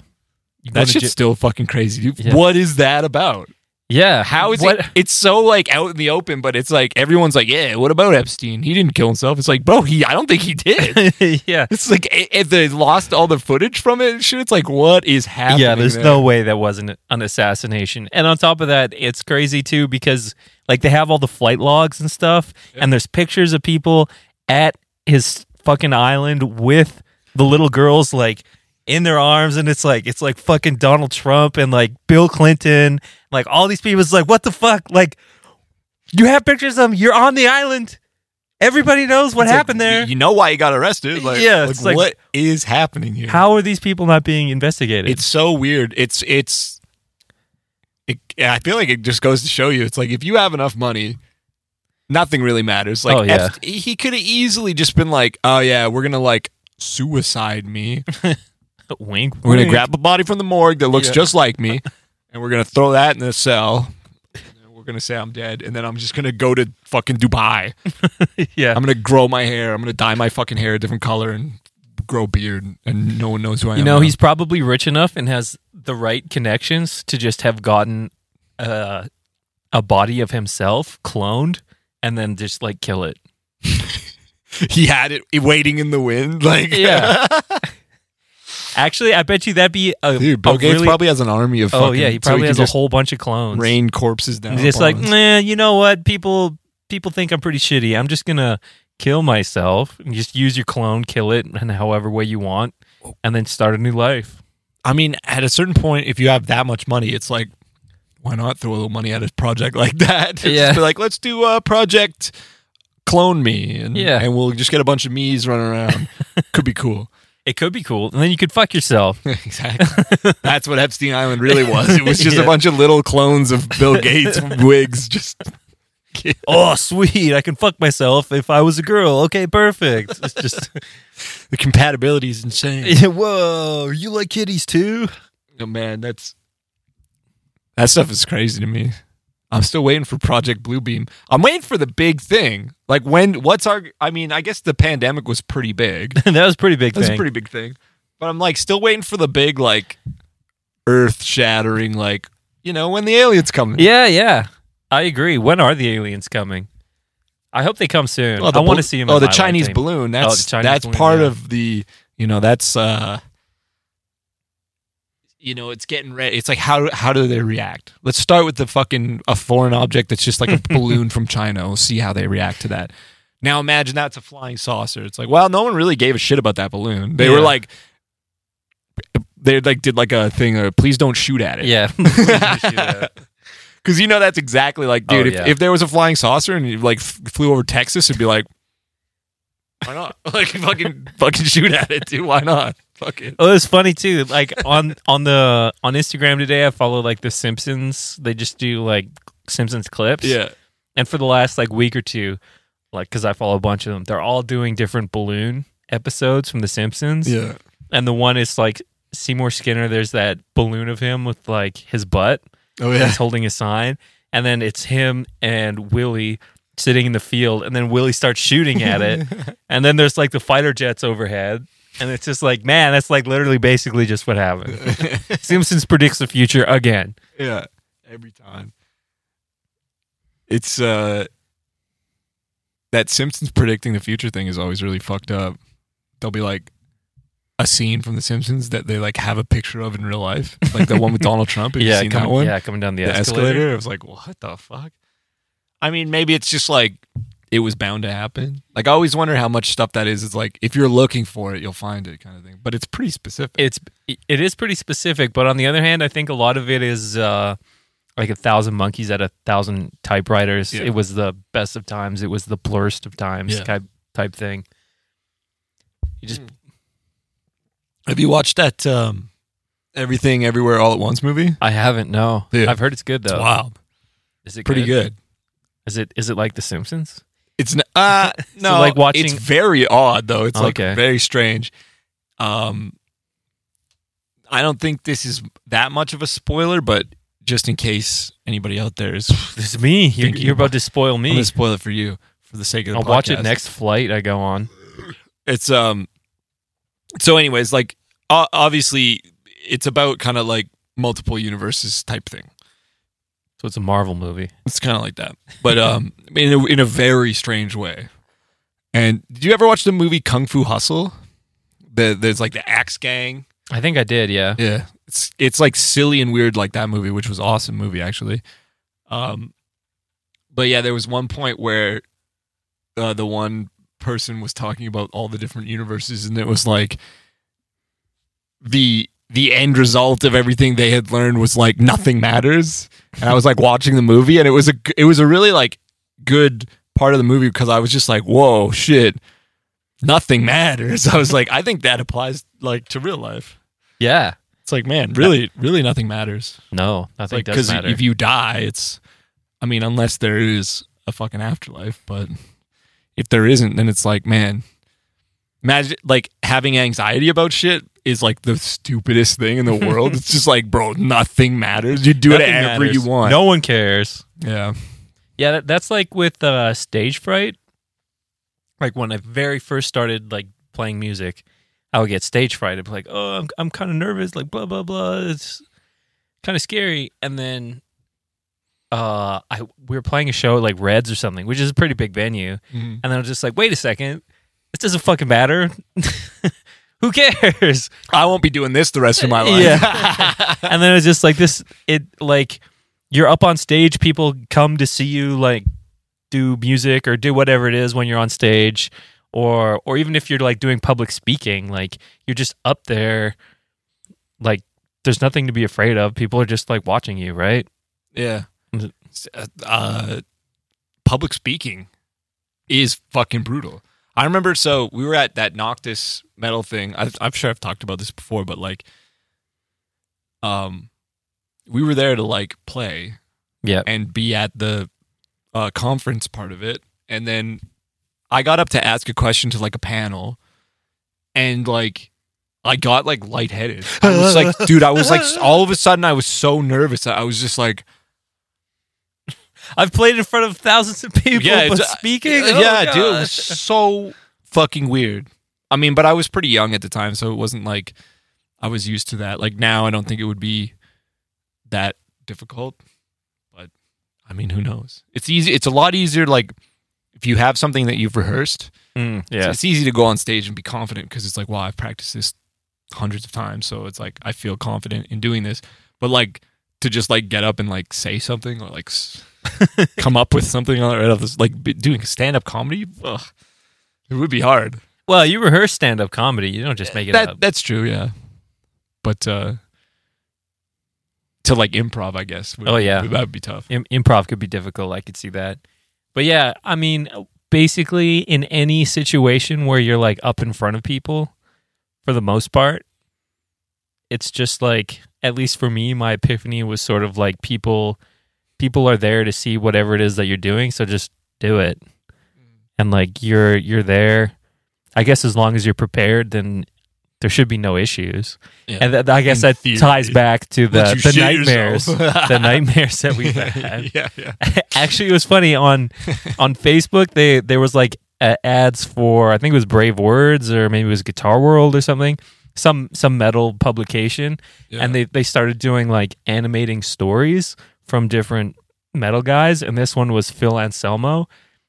B: You
A: That
B: to
A: shit's
B: j-
A: still fucking crazy.
B: Yeah.
A: What is that about?
B: Yeah.
A: How is
B: what?
A: it? It's so like out in the open, but it's like everyone's like, yeah. What about Epstein? He didn't kill himself. It's like, bro, he. I don't think he did.
B: yeah.
A: It's like if they lost all the footage from it, shit. It's like, what is happening?
B: Yeah, there's
A: there?
B: no way that wasn't an assassination. And on top of that, it's crazy too because like they have all the flight logs and stuff, and there's pictures of people at his fucking island with the little girls like in their arms, and it's like it's like fucking Donald Trump and like Bill Clinton, like all these people. It's like what the fuck? Like you have pictures of them. You're on the island. Everybody knows what
A: It's like,
B: happened there.
A: You know why he got arrested? Like,
B: Yeah,
A: like,
B: like-
A: what is happening here?
B: How are these people not being investigated?
A: It's so weird. It's it's. It, I feel like it just goes to show you. It's like if you have enough money, nothing really matters. Like
B: Oh, yeah.
A: Epst- he could have easily just been like, "Oh yeah, we're gonna like suicide me.
B: wink.
A: We're gonna grab a body from the morgue that looks
B: Yeah.
A: just like me, and we're gonna throw that in the cell. And We're gonna say I'm dead, and then I'm just gonna go to fucking Dubai.
B: yeah.
A: I'm gonna grow my hair. I'm gonna dye my fucking hair a different color and grow beard, and no one knows who I am.
B: You know,
A: now.
B: he's probably rich enough and has the right connections to just have gotten uh, a body of himself cloned and then just like kill it.
A: he had it waiting in the wind. Like,
B: Yeah. Actually, I bet you that'd be a,
A: dude, Bill
B: a
A: Gates
B: really-
A: probably has an army of.
B: Oh
A: fucking,
B: yeah, he
A: so
B: probably has a whole bunch of clones.
A: rain corpses down.
B: He's just like, man, you know what? People people think I'm pretty shitty. I'm just gonna kill myself and just use your clone, kill it in however way you want, and then start a new life.
A: I mean, at a certain point, if you have that much money, it's like, why not throw a little money at a project like that? Just
B: Yeah.
A: be like, let's do a project, clone me, and
B: Yeah.
A: and we'll just get a bunch of me's running around. Could be cool.
B: It could be cool, and then you could fuck yourself.
A: exactly. That's what Epstein Island really was. It was just
B: Yeah.
A: a bunch of little clones of Bill Gates wigs. Just
B: oh, sweet! I can fuck myself if I was a girl. Okay, perfect. It's just
A: the compatibility is insane.
B: whoa. You like kitties too?
A: Oh man, that's that stuff is crazy to me. I'm still waiting for Project Bluebeam. I'm waiting for the big thing. Like when? What's our? I mean, I guess the pandemic was pretty big.
B: that was pretty big
A: That's a pretty big thing. But I'm like still waiting for the big like earth shattering like you know when the aliens come.
B: yeah, yeah. I agree. When are the aliens coming? I hope they come soon.
A: Oh,
B: I want to see them.
A: Oh, the Chinese
B: lifetime.
A: balloon. That's
B: the Chinese
A: that's
B: balloon,
A: part
B: yeah.
A: of the you know that's uh you know it's getting ready. It's like how how do they react? Let's start with the fucking a foreign object that's just like a balloon from China. We'll see how they react to that. Now imagine that's a flying saucer. It's like well, no one really gave a shit about that balloon. They were like they like did like a thing. Uh, Please don't shoot at it.
B: Yeah.
A: Because you know that's exactly like, dude.
B: Oh,
A: if,
B: yeah.
A: if there was a flying saucer and you like f- flew over Texas, it'd be like, why not? like fucking fucking shoot at it, dude. Why not? Fuck it.
B: Oh, it's funny too. Like on on the on Instagram today, I follow like the Simpsons. They just do like Simpsons clips.
A: Yeah.
B: And for the last like week or two, like because I follow a bunch of them, they're all doing different balloon episodes from the Simpsons.
A: Yeah.
B: And the one is like Seymour Skinner. There's that balloon of him with like his butt.
A: Oh yeah.
B: He's holding a sign, and then it's him and Willie sitting in the field, and then Willie starts shooting at it, and then there's like the fighter jets overhead. And it's just like, man, that's like literally basically just what happened. Simpsons predicts the future again.
A: yeah. Every time. It's uh that Simpsons predicting the future thing is always really fucked up. They'll be like a scene from The Simpsons that they like have a picture of in real life, like the one with Donald Trump. Have you
B: yeah,
A: seen
B: coming,
A: that one?
B: yeah, coming down the,
A: the
B: escalator.
A: escalator. I was like, what the fuck? I mean, maybe it's just like it was bound to happen. Like I always wonder how much stuff that is. It's like if you're looking for it, you'll find it, kind of thing. But it's pretty specific.
B: It's it is pretty specific, but on the other hand, I think a lot of it is uh, like a thousand monkeys at a thousand typewriters.
A: Yeah.
B: It was the best of times. It was the blurst of times
A: Yeah.
B: type type thing. You just
A: Have you watched that um, Everything Everywhere All at Once movie.
B: I haven't. No,
A: Dude,
B: I've heard it's good though.
A: Wow,
B: Is it
A: pretty good.
B: Is it is it like The Simpsons?
A: It's n- uh no,
B: like watching-
A: It's very odd though. It's like
B: Okay.
A: very strange. Um, I don't think this is that much of a spoiler, but just in case anybody out there is,
B: This is me. You're,
A: Thinking
B: you're about
A: about-
B: to spoil
A: I'm
B: me.
A: gonna spoil it for you for the sake of the
B: I'll watch it
A: podcast.
B: next flight I go on.
A: It's um. So, anyways, like o- obviously, it's about kind of like multiple universes type thing.
B: So it's a Marvel movie.
A: It's kind of like that, but um, in a, in a very strange way. And did you ever watch the movie Kung Fu Hustle? The there's like the Axe Gang.
B: I think I did. Yeah.
A: Yeah, it's it's like silly and weird like that movie, which was awesome movie actually. Um, but yeah, there was one point where uh, the one person was talking about all the different universes, and it was like the the end result of everything they had learned was like nothing matters. And I was like watching the movie, and it was a it was a really like good part of the movie because I was just like, whoa, shit. Nothing matters. I was like, I think that applies like to real life.
B: Yeah.
A: It's like, man, really, really nothing matters.
B: No, nothing
A: like
B: does
A: because
B: matter.
A: if you die, it's, I mean, unless there is a fucking afterlife, but if there isn't, then it's like, man, imagine like having anxiety about shit is like the stupidest thing in the world. it's just like, bro, nothing matters. You do
B: Nothing
A: whatever
B: matters.
A: you want.
B: No one cares.
A: Yeah.
B: Yeah, that, that's like with uh, stage fright. Like when I very first started like playing music, I would get stage fright. I'd be like, "Oh, I'm I'm kind of nervous." Like blah blah blah. It's kind of scary. And then, uh, I we were playing a show at, like Reds or something, which is a pretty big venue. And then I was just like, "Wait a second, this doesn't fucking matter. Who cares?"
A: I won't be doing this the rest of my life.
B: Yeah. and then it's just like this it like you're up on stage people come to see you like do music or do whatever it is when you're on stage or or even if you're like doing public speaking like you're just up there like there's nothing to be afraid of people are just like watching you right
A: Yeah.
B: Mhm.
A: Uh, public speaking is fucking brutal. I remember, so we were at that Noctis metal thing. I, I'm sure I've talked about this before, but like, um, we were there to like play
B: yeah
A: and be at the uh, conference part of it, and then I got up to ask a question to like a panel, and like. I got like lightheaded. I was like, dude, I was like, all of a sudden, I was so nervous. that I was just like,
B: i've played in front of thousands of people
A: Yeah,
B: but speaking
A: Uh,
B: oh
A: yeah, dude, it was so fucking weird. I mean, but I was pretty young at the time, so it wasn't like I was used to that. Like now, I don't think it would be that difficult. But I mean, who knows? It's easy. It's a lot easier. Like if you have something that you've rehearsed,
B: Mm,
A: it's-
B: yeah
A: it's easy to go on stage and be confident because it's like, well, I've practiced this hundreds of times, so it's like I feel confident in doing this. But like to just like get up and like say something or like s- come up with something on this, like doing stand up comedy, ugh, it would be hard.
B: well you rehearse stand-up comedy you don't just make it
A: That
B: up
A: that's true, yeah. But uh to like improv, I guess. would-
B: Oh, yeah.
A: that would be tough.
B: Im- improv could be difficult. I could see that. But yeah, I mean, basically, in any situation where you're like up in front of people, for the most part, it's just like, at least for me, my epiphany was sort of like people, people are there to see whatever it is that you're doing, so just do it. And like you're you're there. I guess as long as you're prepared, then there should be no issues.
A: Yeah.
B: And th- I guess
A: In
B: that
A: theory.
B: ties back to the, the nightmares, the nightmares that we've had.
A: yeah, yeah.
B: Actually, it was funny on on Facebook. They there was like uh, ads for I think it was Brave Words or maybe it was Guitar World or something, some some metal publication,
A: yeah.
B: and they they started doing like animating stories from different metal guys, and this one was Phil Anselmo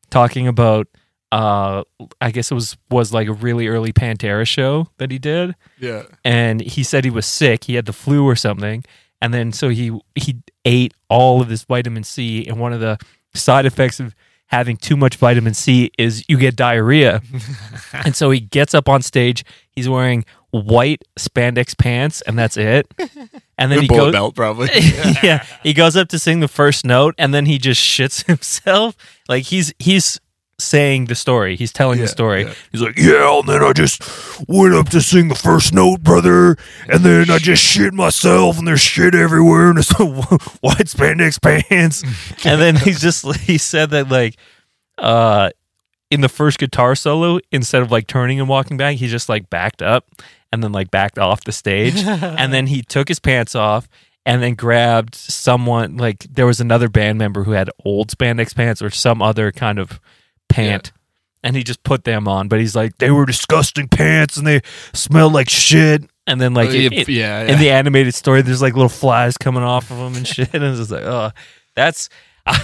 B: talking about. Uh, I guess it was was like a really early Pantera show that he did,
A: yeah.
B: and he said he was sick. He had the flu or something, and then so he he ate all of this vitamin C. And one of the side effects of having too much vitamin C is you get diarrhea. and so he gets up on stage. He's wearing white spandex pants, and that's it. And then
A: A
B: he goes.
A: belt, probably.
B: yeah, he goes up to sing the first note, and then he just shits himself. Like he's he's saying the story. He's telling
A: Yeah,
B: the story.
A: yeah.
C: He's like, yeah, and then I just went up to sing the first note, brother, and then I just shit myself, and there's shit everywhere, and it's white spandex pants.
B: and then he's just he said that like uh in the first guitar solo instead of like turning and walking back he just like backed up and then like backed off the stage. And then he took his pants off and then grabbed someone like there was another band member who had old spandex pants or some other kind of pant. And he just put them on but he's like
C: They were disgusting pants, and they smelled like shit.
B: and then like
A: Uh,
B: it-
A: yeah, yeah,
B: in the animated story, there's like little flies coming off of them and shit. And it's like, oh, that's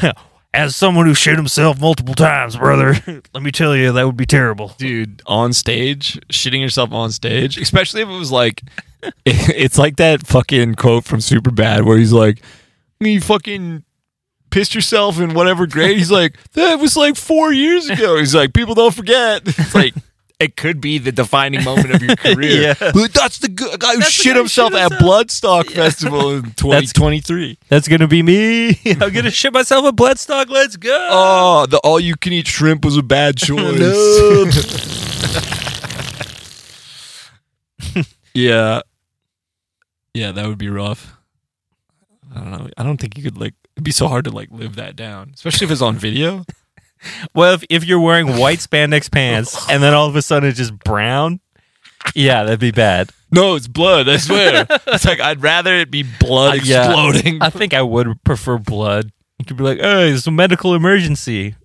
C: As someone who shit himself multiple times, brother, let me tell you, that would be terrible.
A: dude on stage shitting yourself on stage especially if it was like it's like that fucking quote from Superbad where he's like you fucking pissed yourself in whatever grade. He's like that was like four years ago. He's like people don't forget. It's like it could be the defining moment of your career
B: Yeah.
A: That's the guy who
B: That's
A: shit
B: guy
A: himself
B: shit
A: at
B: himself.
A: bloodstock festival in 2023
B: that's gonna be me. I'm gonna shit myself at Bloodstock. Let's go.
A: oh the all-you-can-eat shrimp was a bad choice Yeah. Yeah, that would be rough. I don't know. I don't think you could like it'd be so hard to like live that down. Especially if it's on video.
B: Well, if, if you're wearing white spandex pants and then all of a sudden it's just brown, yeah, that'd be bad.
A: No, it's blood, I swear. it's like I'd rather it be blood
B: Uh, yeah.
A: exploding.
B: I think I would prefer blood. You could be like, "Hey, it's a medical emergency."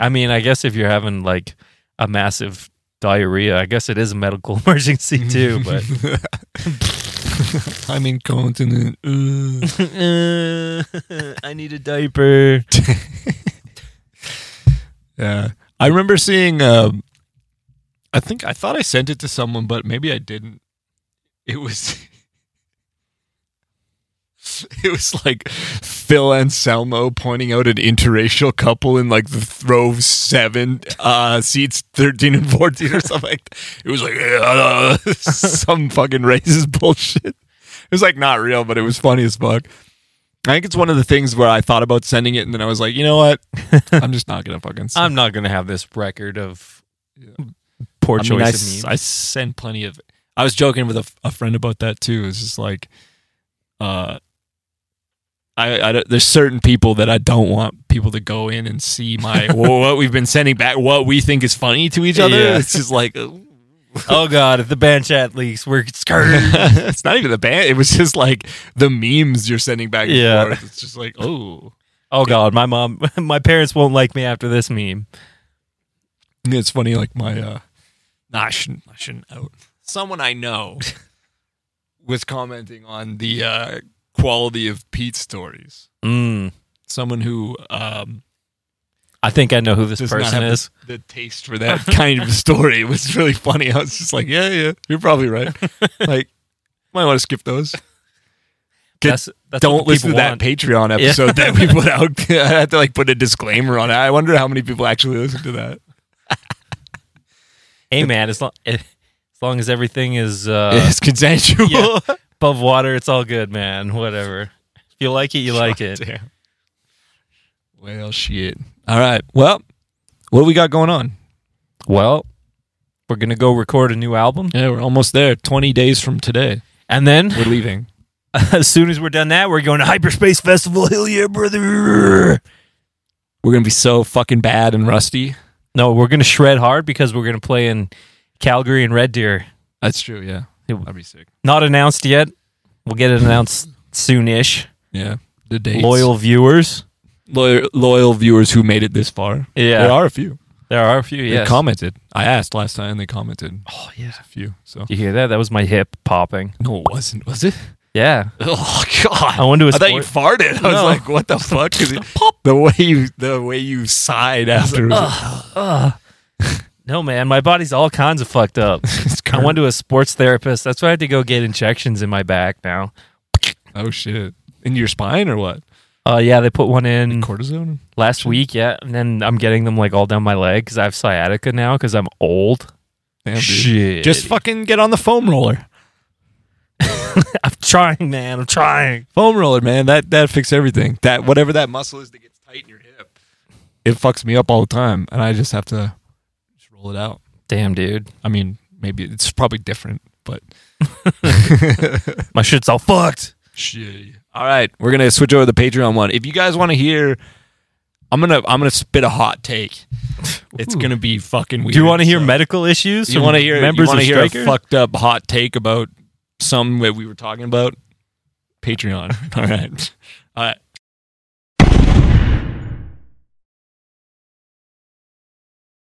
B: I mean, I guess if you're having like a massive diarrhea, I guess it is a medical emergency too. But
A: I'm incontinent. Ugh.
B: Uh, I need a diaper.
A: Yeah. I remember seeing um I think I thought I sent it to someone, but maybe I didn't. It was It was like Phil Anselmo pointing out an interracial couple in like the row seven, uh, seats thirteen and fourteen or something. Like. It was like uh, some fucking racist bullshit. It was like not real, but it was funny as fuck. I think it's one of the things where I thought about sending it, and then I was like, you know what? I'm just not gonna fucking. Send
B: I'm not gonna have this record of poor
A: I
B: choice
A: mean, I,
B: of memes.
A: I sent plenty of. I was joking with a, friend about that too. It's just like, uh, I, I there's certain people that I don't want people to go in and see my what we've been sending back, what we think is funny to each other.
B: Yeah.
A: It's just like.
B: oh god, if the band chat leaks, we're screwed.
A: it's not even the band. It was just like the memes you're sending back and
B: Yeah.
A: forth. It's just like, oh,
B: oh god, my mom, my parents won't like me after this meme.
A: it's funny. Like my, uh, nah, I shouldn't. I shouldn't out. Someone I know was commenting on the uh, quality of Pete's stories.
B: Mm.
A: someone who um,
B: I think I know who this
A: does not
B: person
A: have
B: is.
A: the, the taste for that kind of story. It was really funny. I was just like, yeah, yeah, you're probably right. like, might want to skip those.
B: That's, that's
A: Don't
B: the
A: listen to
B: people
A: that
B: want.
A: Patreon episode that we put out. I had to like put a disclaimer on it. I wonder how many people actually listen to that.
B: Hey man, as long as long as everything is uh,
A: it's consensual.
B: yeah. above water, it's all good, man. Whatever. If you like it, you like it.
A: Damn. Well, shit. All right. Well, what do we got going on?
B: Well, we're gonna go record a new album,
A: Yeah, we're almost there. 20 days from today.
B: and then
A: We're leaving.
B: as soon as we're done that, we're going to Hyperspace Festival. Hell yeah, brother!
A: We're going to be so fucking bad and rusty.
B: No, we're gonna shred hard because we're gonna play in Calgary and Red Deer.
A: That's true, yeah.
B: It-
A: That'd be sick.
B: Not announced yet. We'll get it announced soonish.
A: Yeah. The dates.
B: Loyal viewers.
A: Loyal loyal viewers who made it this far.
B: Yeah.
A: There are a few.
B: There are a few.
A: They
B: Yes.
A: commented. I asked last time and they commented.
B: oh yeah.
A: A few. So
B: You hear that? That was my hip popping.
A: No, it wasn't, was it?
B: Yeah.
A: Oh god.
B: I went to a
A: I thought you farted. I was like, what the fuck? 'Cause it- the way you the way you sighed after
B: No, man, my body's all kinds of fucked up. I went to a sports therapist. That's why I had to go get injections in my back now.
A: Oh shit. In your spine or what?
B: Uh, yeah, they put one in
A: Cortisone?
B: last week. Yeah, and then I'm getting them like all down my leg because I have sciatica now because I'm old.
A: Damn, dude.
B: Shit,
A: Just fucking get on the foam roller.
B: I'm trying, man. I'm trying.
A: Foam roller, man. That that fixes everything. That whatever that muscle is that gets tight in your hip. it fucks me up all the time, and I just have to just roll it out.
B: Damn, dude.
A: I mean, maybe it's probably different, but
B: My shit's all fucked.
A: shit. All right, we're gonna switch over to the Patreon one. If you guys want to hear, I'm gonna I'm gonna spit a hot take. It's
B: Ooh.
A: gonna be fucking weird.
B: Do you want to hear
A: so-
B: medical issues?
A: You want to hear
B: members
A: you
B: of
A: hear
B: Stryker?
A: a fucked up hot take about some that we were talking about? Patreon. All right. All right.